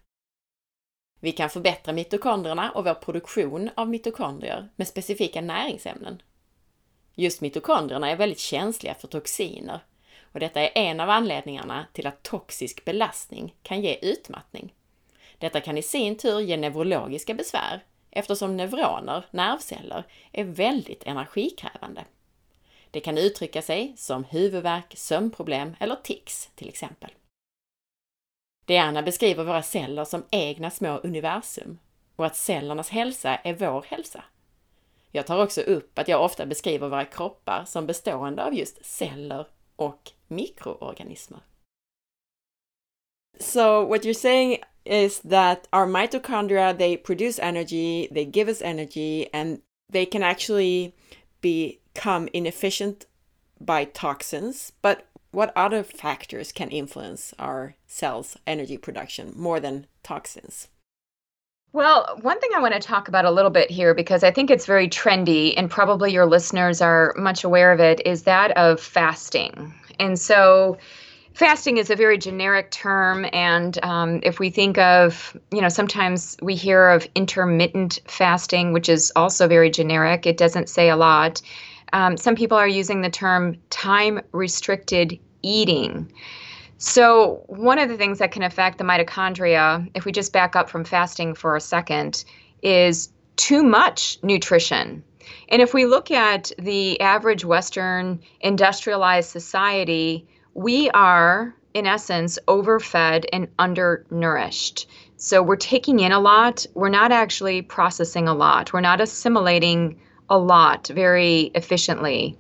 Vi kan förbättra mitokondrierna och vår produktion av mitokondrier med specifika näringsämnen Just mitokondrierna är väldigt känsliga för toxiner och detta är en av anledningarna till att toxisk belastning kan ge utmattning. Detta kan i sin tur ge neurologiska besvär eftersom neuroner, nervceller, är väldigt energikrävande. Det kan uttrycka sig som huvudvärk, sömnproblem eller tics till exempel. Diana beskriver våra celler som egna små universum och att cellernas hälsa är vår hälsa. Jag tar också upp att jag ofta beskriver våra kroppar som bestående av just celler och mikroorganismer. So what you're saying is that our mitochondria they produce energy, they give us energy and they can actually become inefficient by toxins, but what other factors can influence our cells' energy production more than toxins? Well, one thing I want to talk about a little bit here, because I think it's very trendy, and probably your listeners are much aware of it, is that of fasting. And so, fasting is a very generic term. And um, if we think of, you know, sometimes we hear of intermittent fasting, which is also very generic, it doesn't say a lot. Um, some people are using the term time restricted eating. So, one of the things that can affect the mitochondria, if we just back up from fasting for a second, is too much nutrition. And if we look at the average Western industrialized society, we are, in essence, overfed and undernourished. So we're taking in a lot. We're not actually processing a lot. We're not assimilating a lot very efficiently.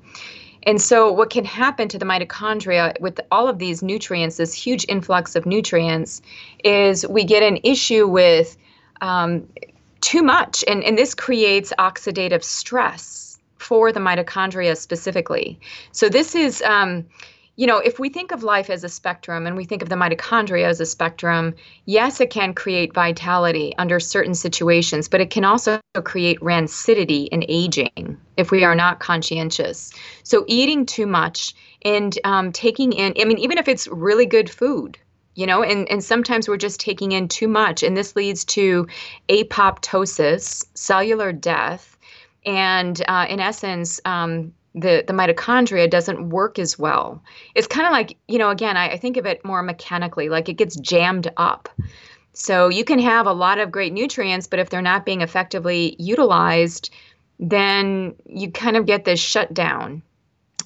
And so, what can happen to the mitochondria with all of these nutrients, this huge influx of nutrients, is we get an issue with um, too much. And, and this creates oxidative stress for the mitochondria specifically. So, this is. Um, you know, if we think of life as a spectrum and we think of the mitochondria as a spectrum, yes, it can create vitality under certain situations, but it can also create rancidity and aging if we are not conscientious. So, eating too much and um, taking in, I mean, even if it's really good food, you know, and, and sometimes we're just taking in too much, and this leads to apoptosis, cellular death, and uh, in essence, um, the the mitochondria doesn't work as well. It's kind of like you know again I, I think of it more mechanically like it gets jammed up. So you can have a lot of great nutrients, but if they're not being effectively utilized, then you kind of get this shutdown.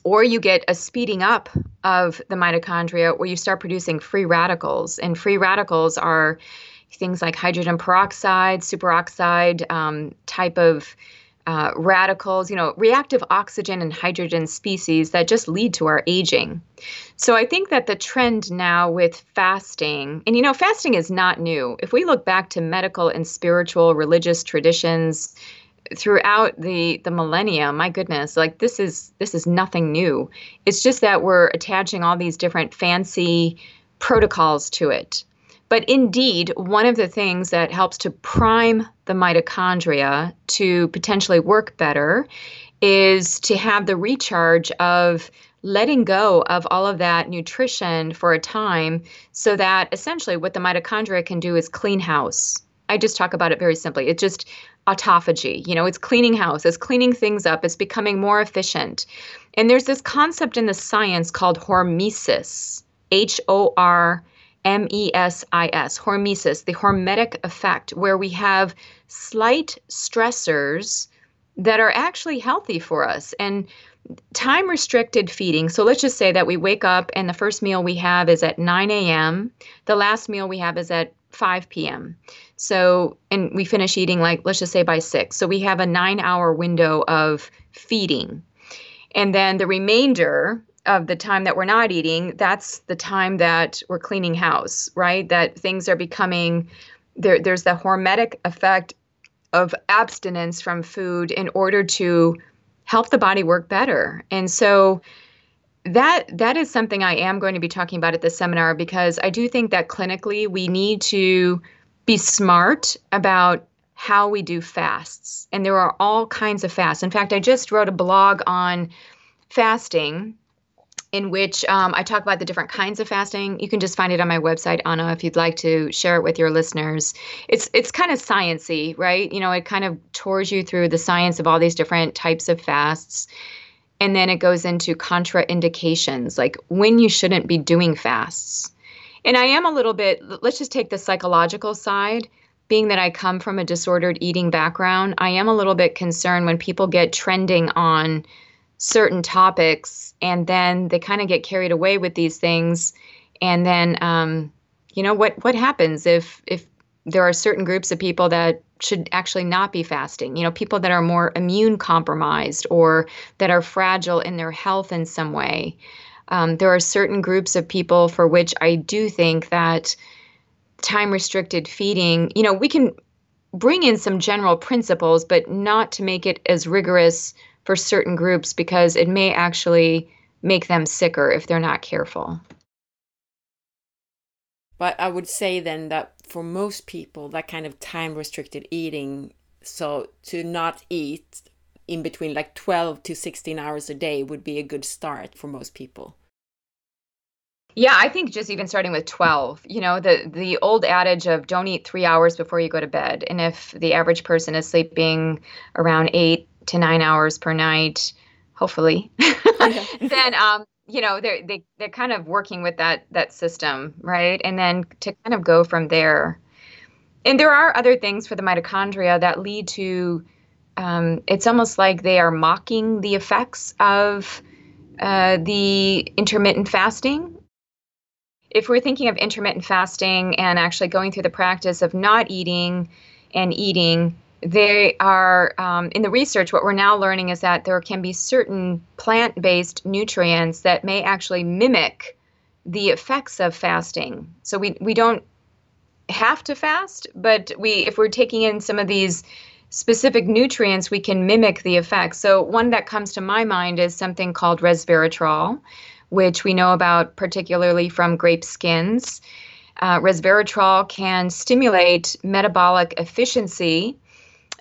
Or you get a speeding up of the mitochondria where you start producing free radicals. And free radicals are things like hydrogen peroxide, superoxide um, type of uh, radicals, you know, reactive oxygen and hydrogen species that just lead to our aging. So I think that the trend now with fasting, and you know, fasting is not new. If we look back to medical and spiritual religious traditions throughout the the millennia, my goodness, like this is this is nothing new. It's just that we're attaching all these different fancy protocols to it. But indeed, one of the things that helps to prime the mitochondria to potentially work better is to have the recharge of letting go of all of that nutrition for a time so that essentially what the mitochondria can do is clean house. I just talk about it very simply. It's just autophagy. You know, it's cleaning house, it's cleaning things up, it's becoming more efficient. And there's this concept in the science called hormesis, H O R M E S I S, hormesis, the hormetic effect, where we have slight stressors that are actually healthy for us. And time restricted feeding. So let's just say that we wake up and the first meal we have is at 9 a.m., the last meal we have is at 5 p.m. So, and we finish eating like, let's just say by 6. So we have a nine hour window of feeding. And then the remainder of the time that we're not eating, that's the time that we're cleaning house, right? That things are becoming there there's the hormetic effect of abstinence from food in order to help the body work better. And so that that is something I am going to be talking about at this seminar because I do think that clinically we need to be smart about how we do fasts. And there are all kinds of fasts. In fact, I just wrote a blog on fasting in which um, I talk about the different kinds of fasting. You can just find it on my website, Anna, if you'd like to share it with your listeners. It's it's kind of sciency, right? You know, it kind of tours you through the science of all these different types of fasts. And then it goes into contraindications, like when you shouldn't be doing fasts. And I am a little bit, let's just take the psychological side. Being that I come from a disordered eating background, I am a little bit concerned when people get trending on certain topics and then they kind of get carried away with these things. And then um, you know what what happens if if there are certain groups of people that should actually not be fasting? You know people that are more immune compromised or that are fragile in their health in some way. Um, there are certain groups of people for which i do think that time restricted feeding you know we can bring in some general principles but not to make it as rigorous for certain groups because it may actually make them sicker if they're not careful. But I would say then that for most people, that kind of time restricted eating, so to not eat in between like 12 to 16 hours a day would be a good start for most people. Yeah, I think just even starting with 12, you know, the the old adage of don't eat 3 hours before you go to bed. And if the average person is sleeping around 8 to nine hours per night, hopefully, [LAUGHS] [LAUGHS] then um, you know they're they, they're kind of working with that that system, right? And then to kind of go from there. And there are other things for the mitochondria that lead to. Um, it's almost like they are mocking the effects of uh, the intermittent fasting. If we're thinking of intermittent fasting and actually going through the practice of not eating and eating, they are um, in the research what we're now learning is that there can be certain plant-based nutrients that may actually mimic the effects of fasting so we, we don't have to fast but we if we're taking in some of these specific nutrients we can mimic the effects so one that comes to my mind is something called resveratrol which we know about particularly from grape skins. Uh, resveratrol can stimulate metabolic efficiency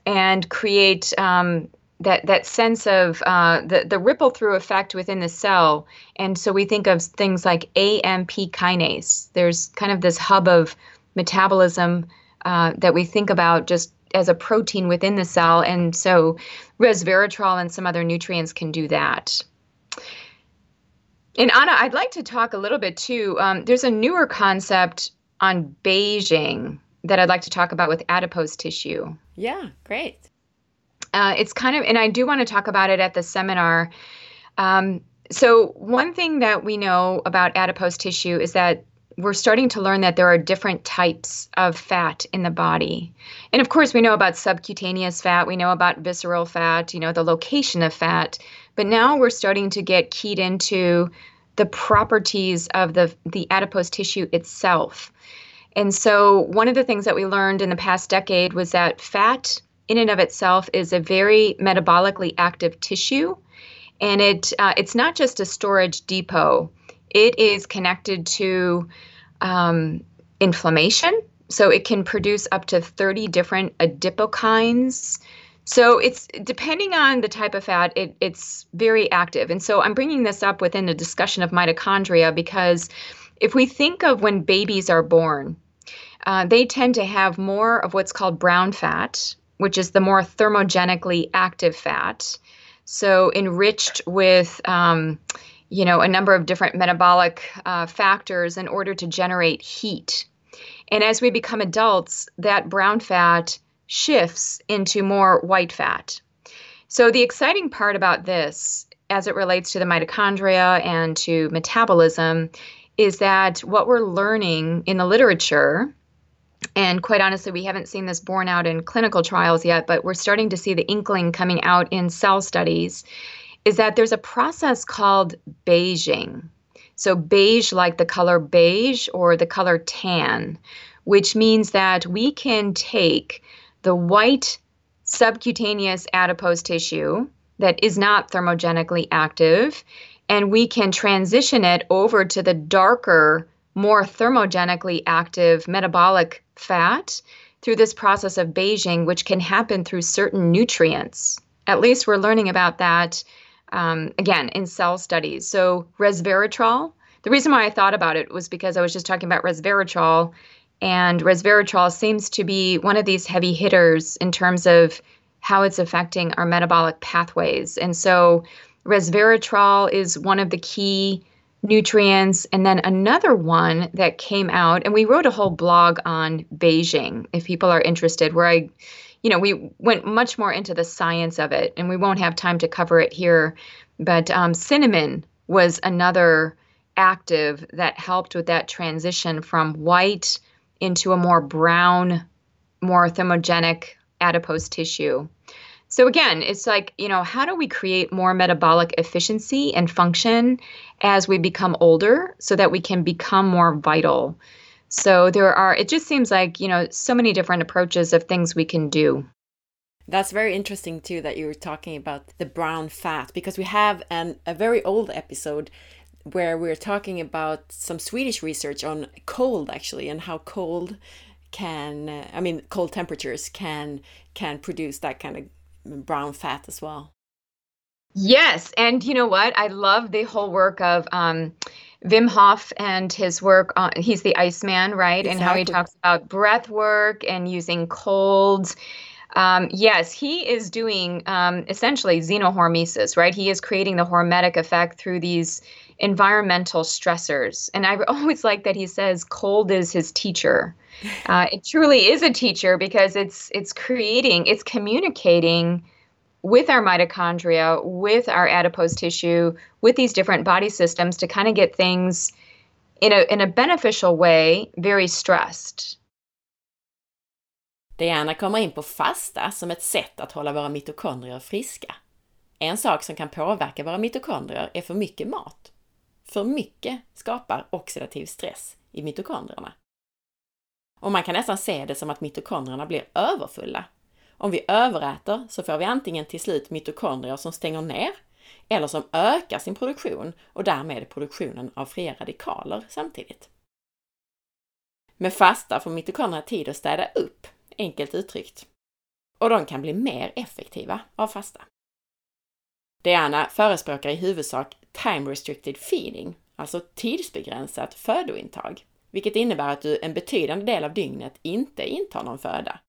and create um, that that sense of uh, the the ripple through effect within the cell. And so we think of things like AMP kinase. There's kind of this hub of metabolism uh, that we think about just as a protein within the cell. And so resveratrol and some other nutrients can do that. And Anna, I'd like to talk a little bit too. Um, there's a newer concept on beiging that I'd like to talk about with adipose tissue. Yeah, great. Uh, it's kind of, and I do want to talk about it at the seminar. Um, so, one thing that we know about adipose tissue is that we're starting to learn that there are different types of fat in the body. And of course, we know about subcutaneous fat, we know about visceral fat, you know, the location of fat. But now we're starting to get keyed into the properties of the, the adipose tissue itself. And so, one of the things that we learned in the past decade was that fat, in and of itself, is a very metabolically active tissue. And it uh, it's not just a storage depot, it is connected to um, inflammation. So, it can produce up to 30 different adipokines. So it's depending on the type of fat, it, it's very active. And so I'm bringing this up within the discussion of mitochondria because if we think of when babies are born, uh, they tend to have more of what's called brown fat, which is the more thermogenically active fat. So enriched with, um, you know, a number of different metabolic uh, factors in order to generate heat. And as we become adults, that brown fat shifts into more white fat. So the exciting part about this, as it relates to the mitochondria and to metabolism, is that what we're learning in the literature, and quite honestly, we haven't seen this borne out in clinical trials yet, but we're starting to see the inkling coming out in cell studies, is that there's a process called beiging. So, beige, like the color beige or the color tan, which means that we can take the white subcutaneous adipose tissue that is not thermogenically active and we can transition it over to the darker, more thermogenically active metabolic fat through this process of beiging, which can happen through certain nutrients. At least we're learning about that um, again in cell studies. So, resveratrol, the reason why I thought about it was because I was just talking about resveratrol, and resveratrol seems to be one of these heavy hitters in terms of how it's affecting our metabolic pathways. And so, resveratrol is one of the key nutrients. And then another one that came out, and we wrote a whole blog on beiging if people are interested, where I, you know, we went much more into the science of it, and we won't have time to cover it here. But um, cinnamon was another active that helped with that transition from white into a more brown, more thermogenic adipose tissue. So again, it's like, you know, how do we create more metabolic efficiency and function as we become older so that we can become more vital? So there are it just seems like, you know, so many different approaches of things we can do. That's very interesting too that you were talking about the brown fat because we have an a very old episode where we're talking about some Swedish research on cold actually and how cold can uh, I mean cold temperatures can can produce that kind of brown fat as well. Yes, and you know what? I love the whole work of um, Wim Hof and his work. On, he's the Iceman, right? Exactly. And how he talks about breath work and using colds. Um, yes, he is doing um, essentially xenohormesis, right? He is creating the hormetic effect through these environmental stressors. And I [LAUGHS] always like that he says cold is his teacher. [LAUGHS] Uh, it truly is a teacher because it's it's creating, it's communicating with our mitochondria, with our adipose tissue, with these different body systems to kind of get things in a in a beneficial way, very stressed. Diana kommer in på fasta som ett sätt att hålla våra mitokondrier friska. En sak som kan påverka våra mitokondrier är för mycket mat. För mycket skapar oxidativ stress i mitokondrierna. Och man kan nästan se det som att mitokondrierna blir överfulla. Om vi överäter så får vi antingen till slut mitokondrier som stänger ner eller som ökar sin produktion och därmed produktionen av fria radikaler samtidigt. Med fasta får mitokondrierna tid att städa upp, enkelt uttryckt, och de kan bli mer effektiva av fasta. Diana förespråkar i huvudsak time restricted feeding, alltså tidsbegränsat födointag, vilket innebär att du en betydande del av dygnet inte intar någon föda.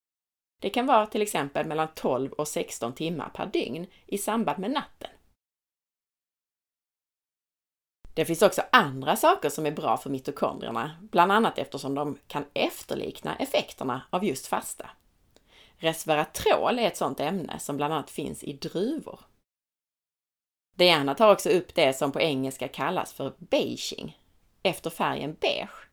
Det kan vara till exempel mellan 12 och 16 timmar per dygn i samband med natten. Det finns också andra saker som är bra för mitokondrierna, bland annat eftersom de kan efterlikna effekterna av just fasta. Resveratrol är ett sådant ämne som bland annat finns i druvor. Diana tar också upp det som på engelska kallas för beiging, efter färgen beige.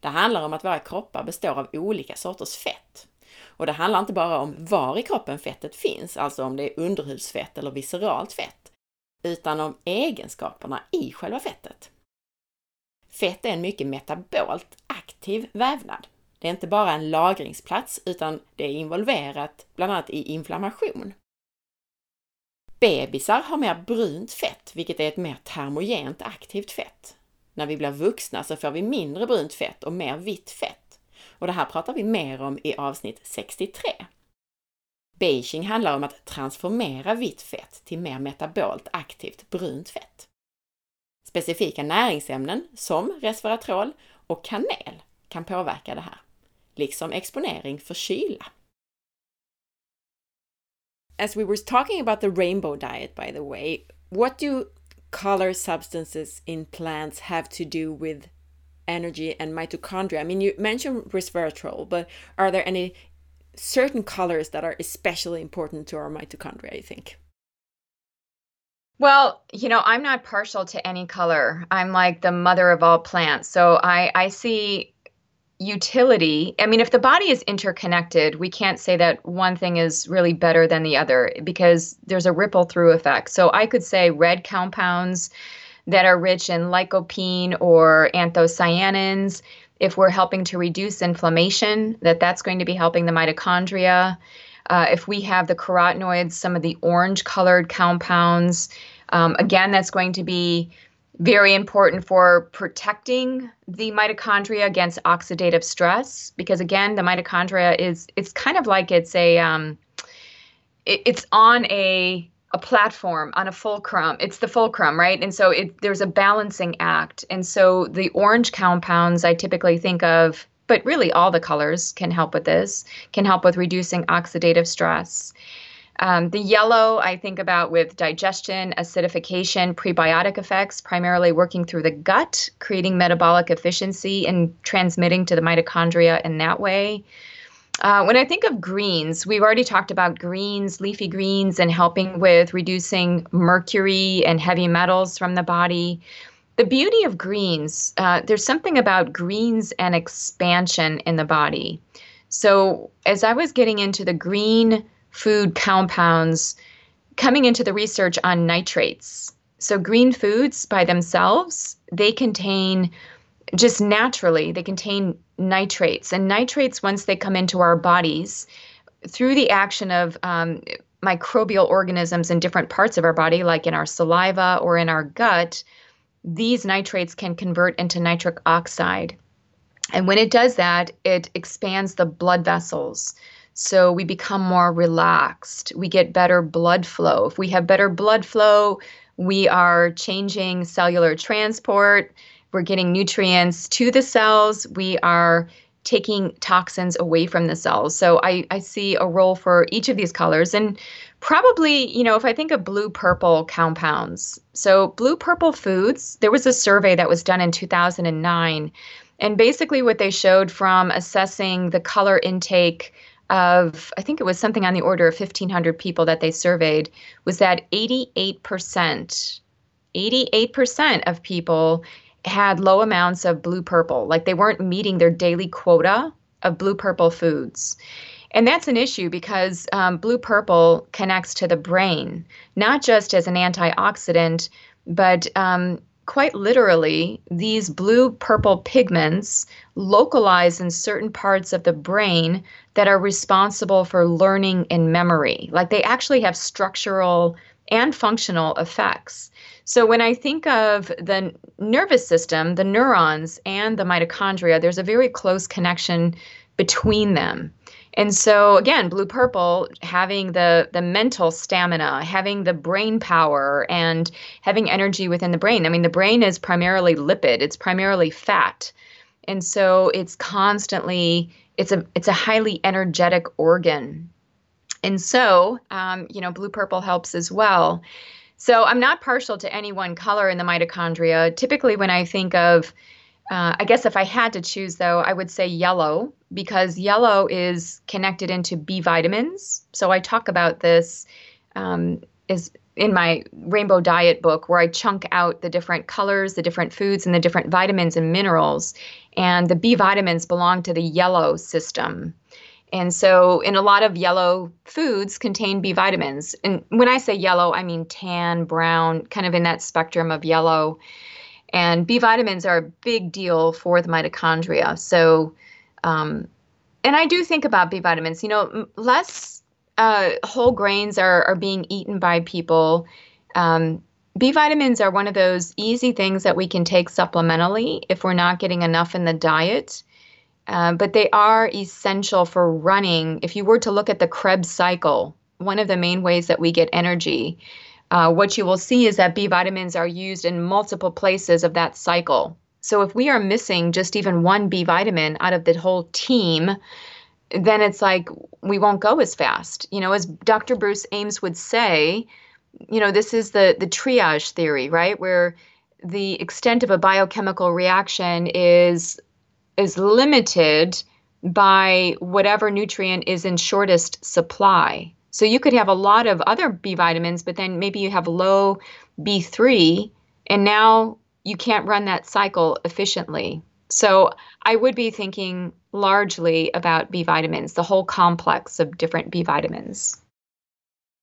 Det handlar om att våra kroppar består av olika sorters fett. Och det handlar inte bara om var i kroppen fettet finns, alltså om det är underhudsfett eller visceralt fett, utan om egenskaperna i själva fettet. Fett är en mycket metabolt aktiv vävnad. Det är inte bara en lagringsplats utan det är involverat bland annat i inflammation. Bebisar har mer brunt fett, vilket är ett mer termogent aktivt fett. När vi blir vuxna så får vi mindre brunt fett och mer vitt fett. Och det här pratar vi mer om i avsnitt 63. Beijing handlar om att transformera vitt fett till mer metabolt aktivt brunt fett. Specifika näringsämnen som resveratrol och kanel kan påverka det här, liksom exponering för kyla. As we were talking about the rainbow diet, by the way, what do color substances in plants have to do with energy and mitochondria? I mean, you mentioned resveratrol, but are there any certain colors that are especially important to our mitochondria, I think? Well, you know, I'm not partial to any color. I'm like the mother of all plants. So I, I see utility. I mean, if the body is interconnected, we can't say that one thing is really better than the other because there's a ripple through effect. So I could say red compounds that are rich in lycopene or anthocyanins if we're helping to reduce inflammation, that that's going to be helping the mitochondria. Uh, if we have the carotenoids, some of the orange colored compounds, um, again, that's going to be very important for protecting the mitochondria against oxidative stress because again the mitochondria is it's kind of like it's a um, it, it's on a a platform on a fulcrum. It's the fulcrum, right? And so it, there's a balancing act. And so the orange compounds I typically think of, but really all the colors can help with this, can help with reducing oxidative stress. Um, the yellow, I think about with digestion, acidification, prebiotic effects, primarily working through the gut, creating metabolic efficiency and transmitting to the mitochondria in that way. Uh, when I think of greens, we've already talked about greens, leafy greens, and helping with reducing mercury and heavy metals from the body. The beauty of greens, uh, there's something about greens and expansion in the body. So, as I was getting into the green food compounds, coming into the research on nitrates. So, green foods by themselves, they contain just naturally, they contain nitrates. And nitrates, once they come into our bodies, through the action of um, microbial organisms in different parts of our body, like in our saliva or in our gut, these nitrates can convert into nitric oxide. And when it does that, it expands the blood vessels. So we become more relaxed. We get better blood flow. If we have better blood flow, we are changing cellular transport we're getting nutrients to the cells. We are taking toxins away from the cells. So I, I see a role for each of these colors. And probably, you know, if I think of blue purple compounds, so blue purple foods, there was a survey that was done in 2009. And basically, what they showed from assessing the color intake of, I think it was something on the order of 1,500 people that they surveyed, was that 88%, 88% of people had low amounts of blue purple, like they weren't meeting their daily quota of blue purple foods. And that's an issue because um, blue purple connects to the brain, not just as an antioxidant, but um, quite literally, these blue purple pigments localize in certain parts of the brain that are responsible for learning and memory. Like they actually have structural and functional effects. So when I think of the nervous system, the neurons and the mitochondria, there's a very close connection between them. And so again, blue purple having the the mental stamina, having the brain power and having energy within the brain. I mean, the brain is primarily lipid, it's primarily fat. And so it's constantly it's a it's a highly energetic organ. And so, um, you know, blue purple helps as well. So I'm not partial to any one color in the mitochondria. Typically, when I think of uh, I guess if I had to choose, though, I would say yellow because yellow is connected into B vitamins. So I talk about this um, is in my rainbow diet book where I chunk out the different colors, the different foods, and the different vitamins and minerals. And the B vitamins belong to the yellow system. And so, in a lot of yellow foods contain B vitamins. And when I say yellow, I mean tan, brown, kind of in that spectrum of yellow. And B vitamins are a big deal for the mitochondria. So, um, and I do think about B vitamins. You know, less uh, whole grains are, are being eaten by people. Um, B vitamins are one of those easy things that we can take supplementally if we're not getting enough in the diet. Uh, but they are essential for running. If you were to look at the Krebs cycle, one of the main ways that we get energy uh, what you will see is that B vitamins are used in multiple places of that cycle. So if we are missing just even one B vitamin out of the whole team, then it's like we won't go as fast. You know, as Dr. Bruce Ames would say, you know, this is the the triage theory, right? Where the extent of a biochemical reaction is is limited by whatever nutrient is in shortest supply. So you could have a lot of other B vitamins, but then maybe you have low B3, and now you can't run that cycle efficiently. So I would be thinking largely about B vitamins, the whole complex of different B vitamins.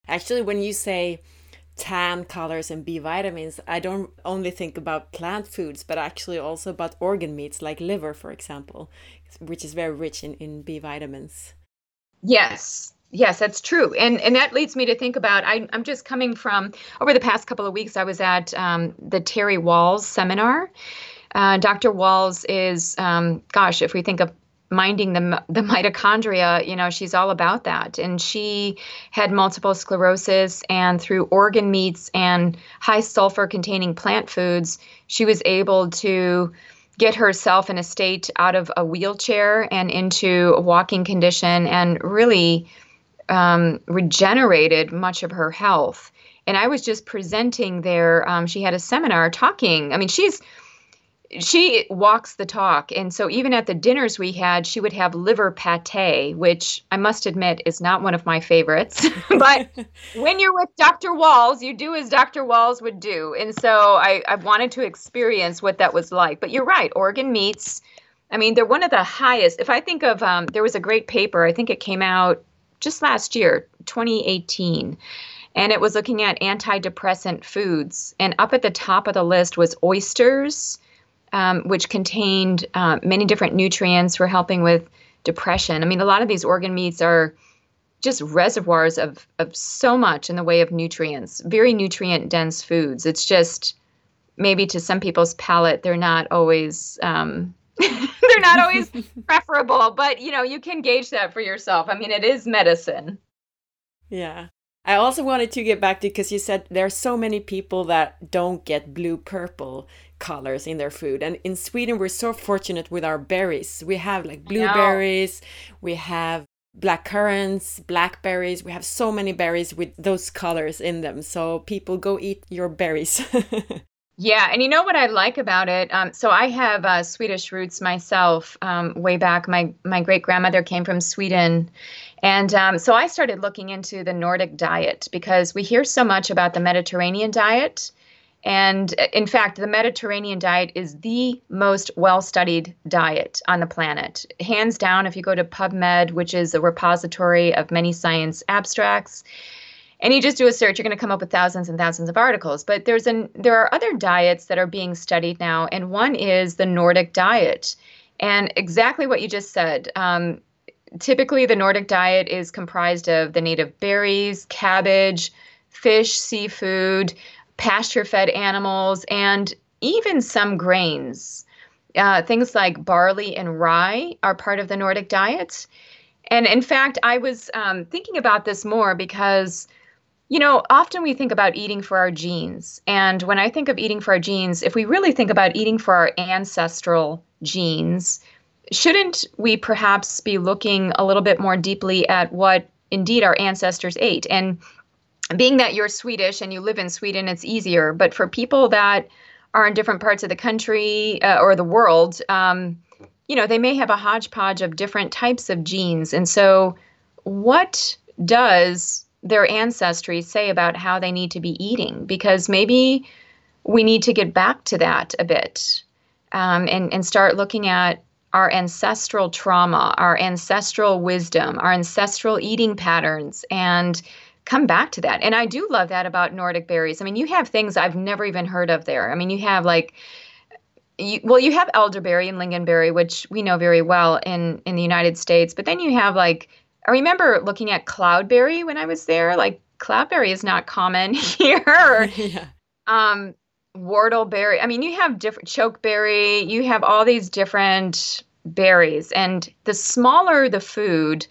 Actually, when you say tan colors and B vitamins, I don't only think about plant foods, but actually also about organ meats like liver, for example, which is very rich in, in B vitamins. Yes, Yes, that's true, and and that leads me to think about. I, am just coming from over the past couple of weeks. I was at um, the Terry Wahls seminar. Uh, Dr. Wahls is, um, gosh, if we think of minding the the [LAUGHS] mitochondria, you know, she's all about that. And she had multiple sclerosis, and through organ meats and high sulfur containing plant foods, she was able to get herself in a state out of a wheelchair and into a walking condition, and really um, regenerated much of her health. And I was just presenting there. Um, she had a seminar talking. I mean, she's she walks the talk. And so even at the dinners we had, she would have liver pate, which I must admit is not one of my favorites. [LAUGHS] but [LAUGHS] when you're with Dr. Wahls, you do as Dr. Wahls would do. And so I, I wanted to experience what that was like. But you're right, organ meats. I mean, they're one of the highest. If I think of, um, there was a great paper, I think it came out just last year, 2018. And it was looking at antidepressant foods. And up at the top of the list was oysters, um, which contained uh, many different nutrients for helping with depression. I mean, a lot of these organ meats are just reservoirs of, of so much in the way of nutrients, very nutrient dense foods. It's just maybe to some people's palate, they're not always um, [LAUGHS] they're not always [LAUGHS] preferable, but you know, you can gauge that for yourself. I mean, it is medicine. Yeah. I also wanted to get back to because you said there are so many people that don't get blue purple colors in their food. And in Sweden, we're so fortunate with our berries. We have like blueberries, we have black currants, blackberries. We have so many berries with those colors in them. So people go eat your berries. [LAUGHS] Yeah, and you know what I like about it? Um, so I have uh, Swedish roots myself. Um, way back, my my great grandmother came from Sweden, and um, so I started looking into the Nordic diet because we hear so much about the Mediterranean diet, and uh, in fact, the Mediterranean diet is the most well-studied diet on the planet, hands down. If you go to PubMed, which is a repository of many science abstracts and you just do a search you're going to come up with thousands and thousands of articles but there's an there are other diets that are being studied now and one is the nordic diet and exactly what you just said um, typically the nordic diet is comprised of the native berries cabbage fish, seafood, pasture fed animals, and even some grains. Uh, things like barley and rye are part of the Nordic diet. And in fact, I was um, thinking about this more because, you know, often we think about eating for our genes. And when I think of eating for our genes, if we really think about eating for our ancestral genes, shouldn't we perhaps be looking a little bit more deeply at what indeed our ancestors ate? And being that you're Swedish and you live in Sweden, it's easier. But for people that are in different parts of the country uh, or the world, um, you know, they may have a hodgepodge of different types of genes. And so, what does their ancestry say about how they need to be eating? Because maybe we need to get back to that a bit um, and, and start looking at our ancestral trauma, our ancestral wisdom, our ancestral eating patterns, and come back to that. And I do love that about Nordic berries. I mean, you have things I've never even heard of there. I mean, you have like, you, well, you have elderberry and lingonberry, which we know very well in in the United States. But then you have like, I remember looking at cloudberry when I was there. Like, cloudberry is not common [LAUGHS] here. [LAUGHS] yeah. Um, whortleberry. I mean, you have different chokeberry. You have all these different berries, and the smaller the food,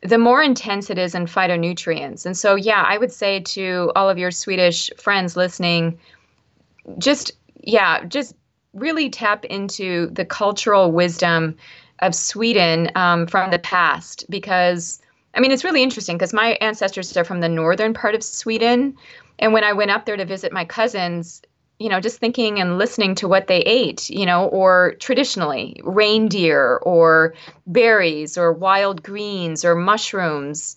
the more intense it is in phytonutrients. And so, yeah, I would say to all of your Swedish friends listening, just, yeah, just really tap into the cultural wisdom of Sweden um, from the past because. I mean, it's really interesting because my ancestors are from the northern part of Sweden. And when I went up there to visit my cousins, you know, just thinking and listening to what they ate, you know, or traditionally reindeer or berries or wild greens or mushrooms.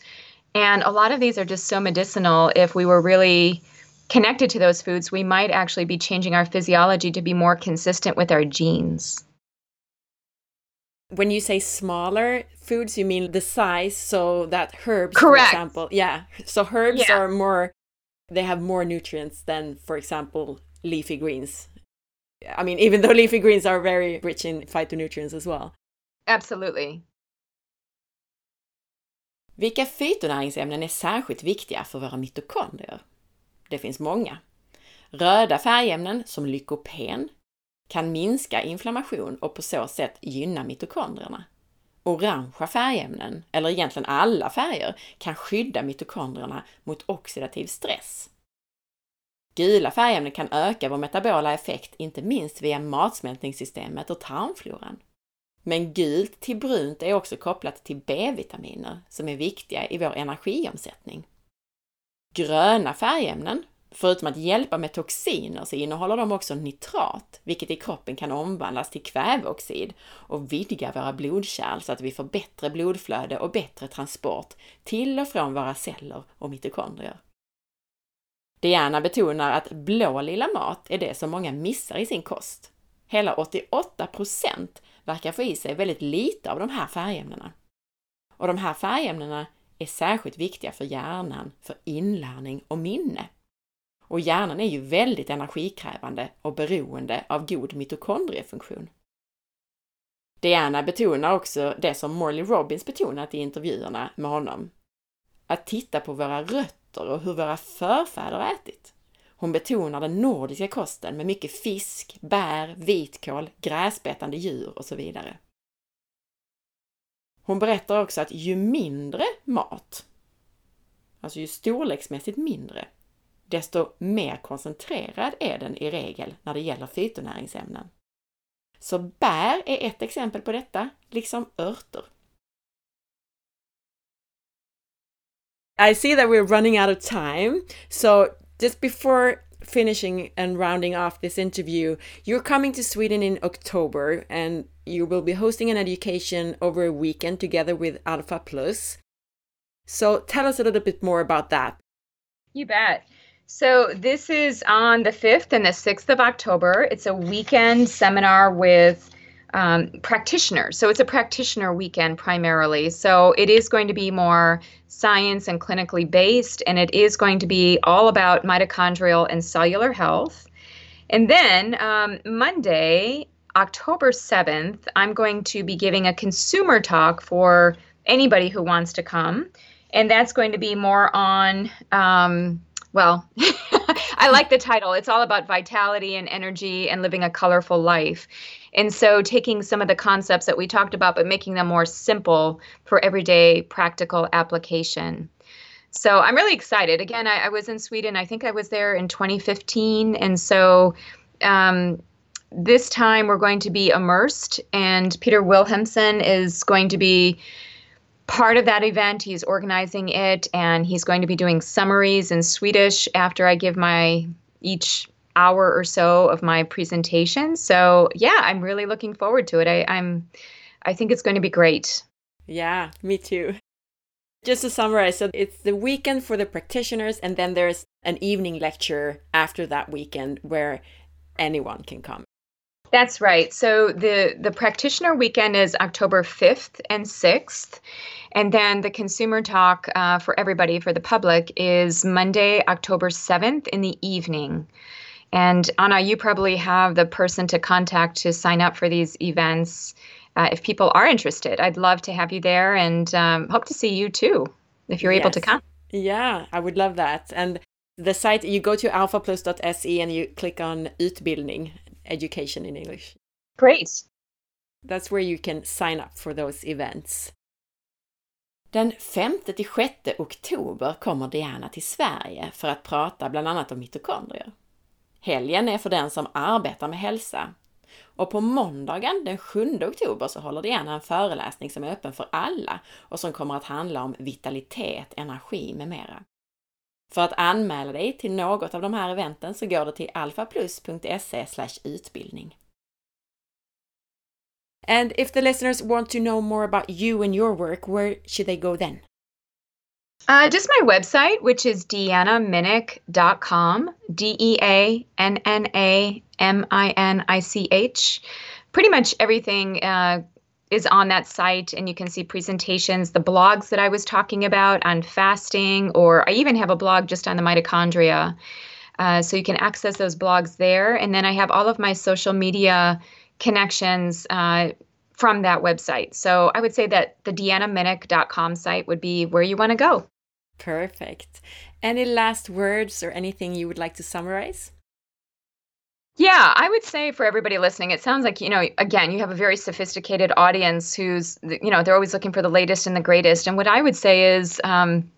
And a lot of these are just so medicinal. If we were really connected to those foods, we might actually be changing our physiology to be more consistent with our genes. When you say smaller foods, you mean the size, so that herbs, Correct. for example. Yeah. So herbs yeah. are more, they have more nutrients than, for example, leafy greens. I mean, even [LAUGHS] though leafy greens are very rich in phytonutrients as well. Absolutely. Vilka fytonäringsämnen är särskilt viktiga för våra mitokondrier? Det finns många. Röda färgämnen som lykopen kan minska inflammation och på så sätt gynna mitokondrierna. Orangea färgämnen, eller egentligen alla färger, kan skydda mitokondrierna mot oxidativ stress. Gula färgämnen kan öka vår metabola effekt, inte minst via matsmältningssystemet och tarmfloran. Men gult till brunt är också kopplat till B-vitaminer som är viktiga i vår energiomsättning. Gröna färgämnen, förutom att hjälpa med toxiner, så innehåller de också nitrat, vilket i kroppen kan omvandlas till kväveoxid och vidga våra blodkärl så att vi får bättre blodflöde och bättre transport till och från våra celler och mitokondrier. Diana betonar att blå lilla mat är det som många missar i sin kost. Hela 88% verkar få i sig väldigt lite av de här färgämnena. Och de här färgämnena är särskilt viktiga för hjärnan, för inlärning och minne. Och hjärnan är ju väldigt energikrävande och beroende av god mitokondriefunktion. Diana betonar också det som Morley Robbins betonat i intervjuerna med honom. Att titta på våra rötter och hur våra förfäder ätit. Hon betonar den nordiska kosten med mycket fisk, bär, vitkål, gräsbetande djur och så vidare. Hon berättar också att ju mindre mat, alltså ju storleksmässigt mindre, desto mer koncentrerad är den i regel när det gäller fytonäringsämnen. Så bär är ett exempel på detta, liksom örter. I see that we're running out of time. So just before finishing and rounding off this interview, you're coming to Sweden in October and you will be hosting an education over a weekend together with Alpha Plus. So tell us a little bit more about that. You bet. So this is on the 5th and the 6th of October. It's a weekend seminar with um, practitioners. So it's a practitioner weekend primarily. So it is going to be more science and clinically based, and it is going to be all about mitochondrial and cellular health. And then um, Monday, October 7th, I'm going to be giving a consumer talk for anybody who wants to come. And that's going to be more on um, well, [LAUGHS] I like the title. It's all about vitality and energy and living a colorful life. And so, taking some of the concepts that we talked about, but making them more simple for everyday practical application. So, I'm really excited. Again, I, I was in Sweden, I think I was there in 2015. And so, um, this time we're going to be immersed, and Peter Wilhelmsen is going to be part of that event. He's organizing it and he's going to be doing summaries in Swedish after I give my each hour or so of my presentation. So yeah, I'm really looking forward to it. I, I'm I think it's going to be great. Yeah, me too. Just to summarize, so it's the weekend for the practitioners, and then there's an evening lecture after that weekend where anyone can come. That's right. So the the practitioner weekend is October 5th and 6th. And then the consumer talk uh, for everybody, for the public, is Monday, October 7th in the evening. And Anna, you probably have the person to contact to sign up for these events uh, if people are interested. I'd love to have you there and um, hope to see you too if you're yes. able to come. Yeah, I would love that. And the site, you go to alphaplus.se and you click on utbildning, education in English. Great. That's where you can sign up for those events. Den 5-6 oktober kommer Diana till Sverige för att prata bland annat om mitokondrier. Helgen är för den som arbetar med hälsa. Och på måndagen den 7 oktober så håller Diana en föreläsning som är öppen för alla och som kommer att handla om vitalitet, energi med mera. För att anmäla dig till något av de här eventen så går du till alfaplus.se utbildning. And if the listeners want to know more about you and your work, where should they go then? Uh, just my website, which is deannaminich.com, D E A N N A M I N I C H. Pretty much everything uh, is on that site, and you can see presentations, the blogs that I was talking about on fasting, or I even have a blog just on the mitochondria. Uh, so you can access those blogs there. And then I have all of my social media connections uh, from that website. So I would say that the deannaminich.com site would be where you want to go. Perfect. Any last words or anything you would like to summarize? Yeah, I would say for everybody listening, it sounds like, you know, again, you have a very sophisticated audience who's, you know, they're always looking for the latest and the greatest. And what I would say is, um,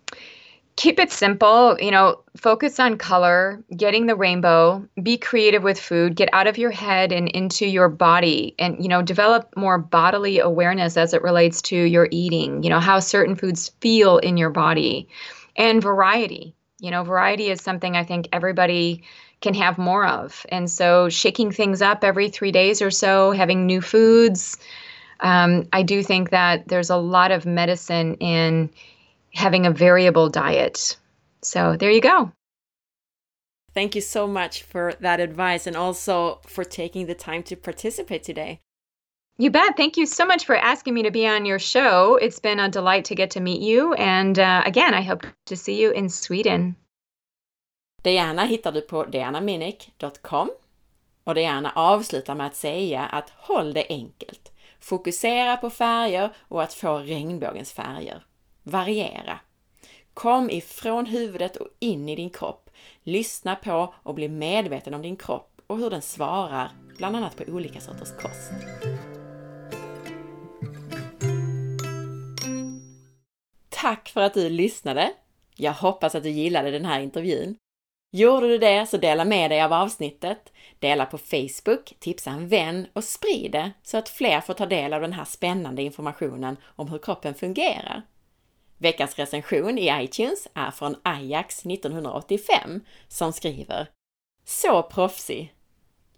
keep it simple you know focus on color getting the rainbow be creative with food get out of your head and into your body and you know develop more bodily awareness as it relates to your eating you know how certain foods feel in your body and variety you know variety is something i think everybody can have more of and so shaking things up every three days or so having new foods um, i do think that there's a lot of medicine in having a variable diet. So there you go. Thank you so much for that advice and also for taking the time to participate today. You bet. Thank you so much for asking me to be on your show. It's been a delight to get to meet you. And uh, again, I hope to see you in Sweden. Diana hittar du på dianaminic.com. och Diana avslutar med att säga att håll det enkelt. Fokusera på färger och att få regnbågens färger. Variera. Kom ifrån huvudet och in i din kropp. Lyssna på och bli medveten om din kropp och hur den svarar, bland annat på olika sorters kost. Tack för att du lyssnade! Jag hoppas att du gillade den här intervjun. Gjorde du det så dela med dig av avsnittet, dela på Facebook, tipsa en vän och sprid det så att fler får ta del av den här spännande informationen om hur kroppen fungerar. Veckans recension i iTunes är från Ajax 1985 som skriver Så proffsig!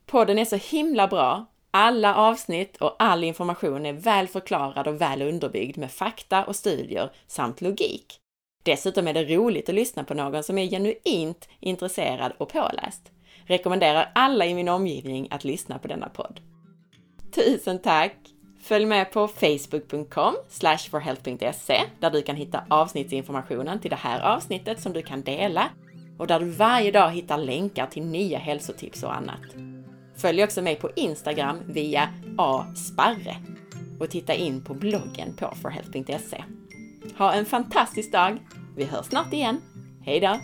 Podden är så himla bra. Alla avsnitt och all information är väl förklarad och väl underbyggd med fakta och studier samt logik. Dessutom är det roligt att lyssna på någon som är genuint intresserad och påläst. Rekommenderar alla i min omgivning att lyssna på denna podd. Tusen tack! Följ med på facebook.com forhealth.se där du kan hitta avsnittsinformationen till det här avsnittet som du kan dela och där du varje dag hittar länkar till nya hälsotips och annat. Följ också mig på Instagram via asparre och titta in på bloggen på forhealth.se. Ha en fantastisk dag! Vi hörs snart igen. Hejdå!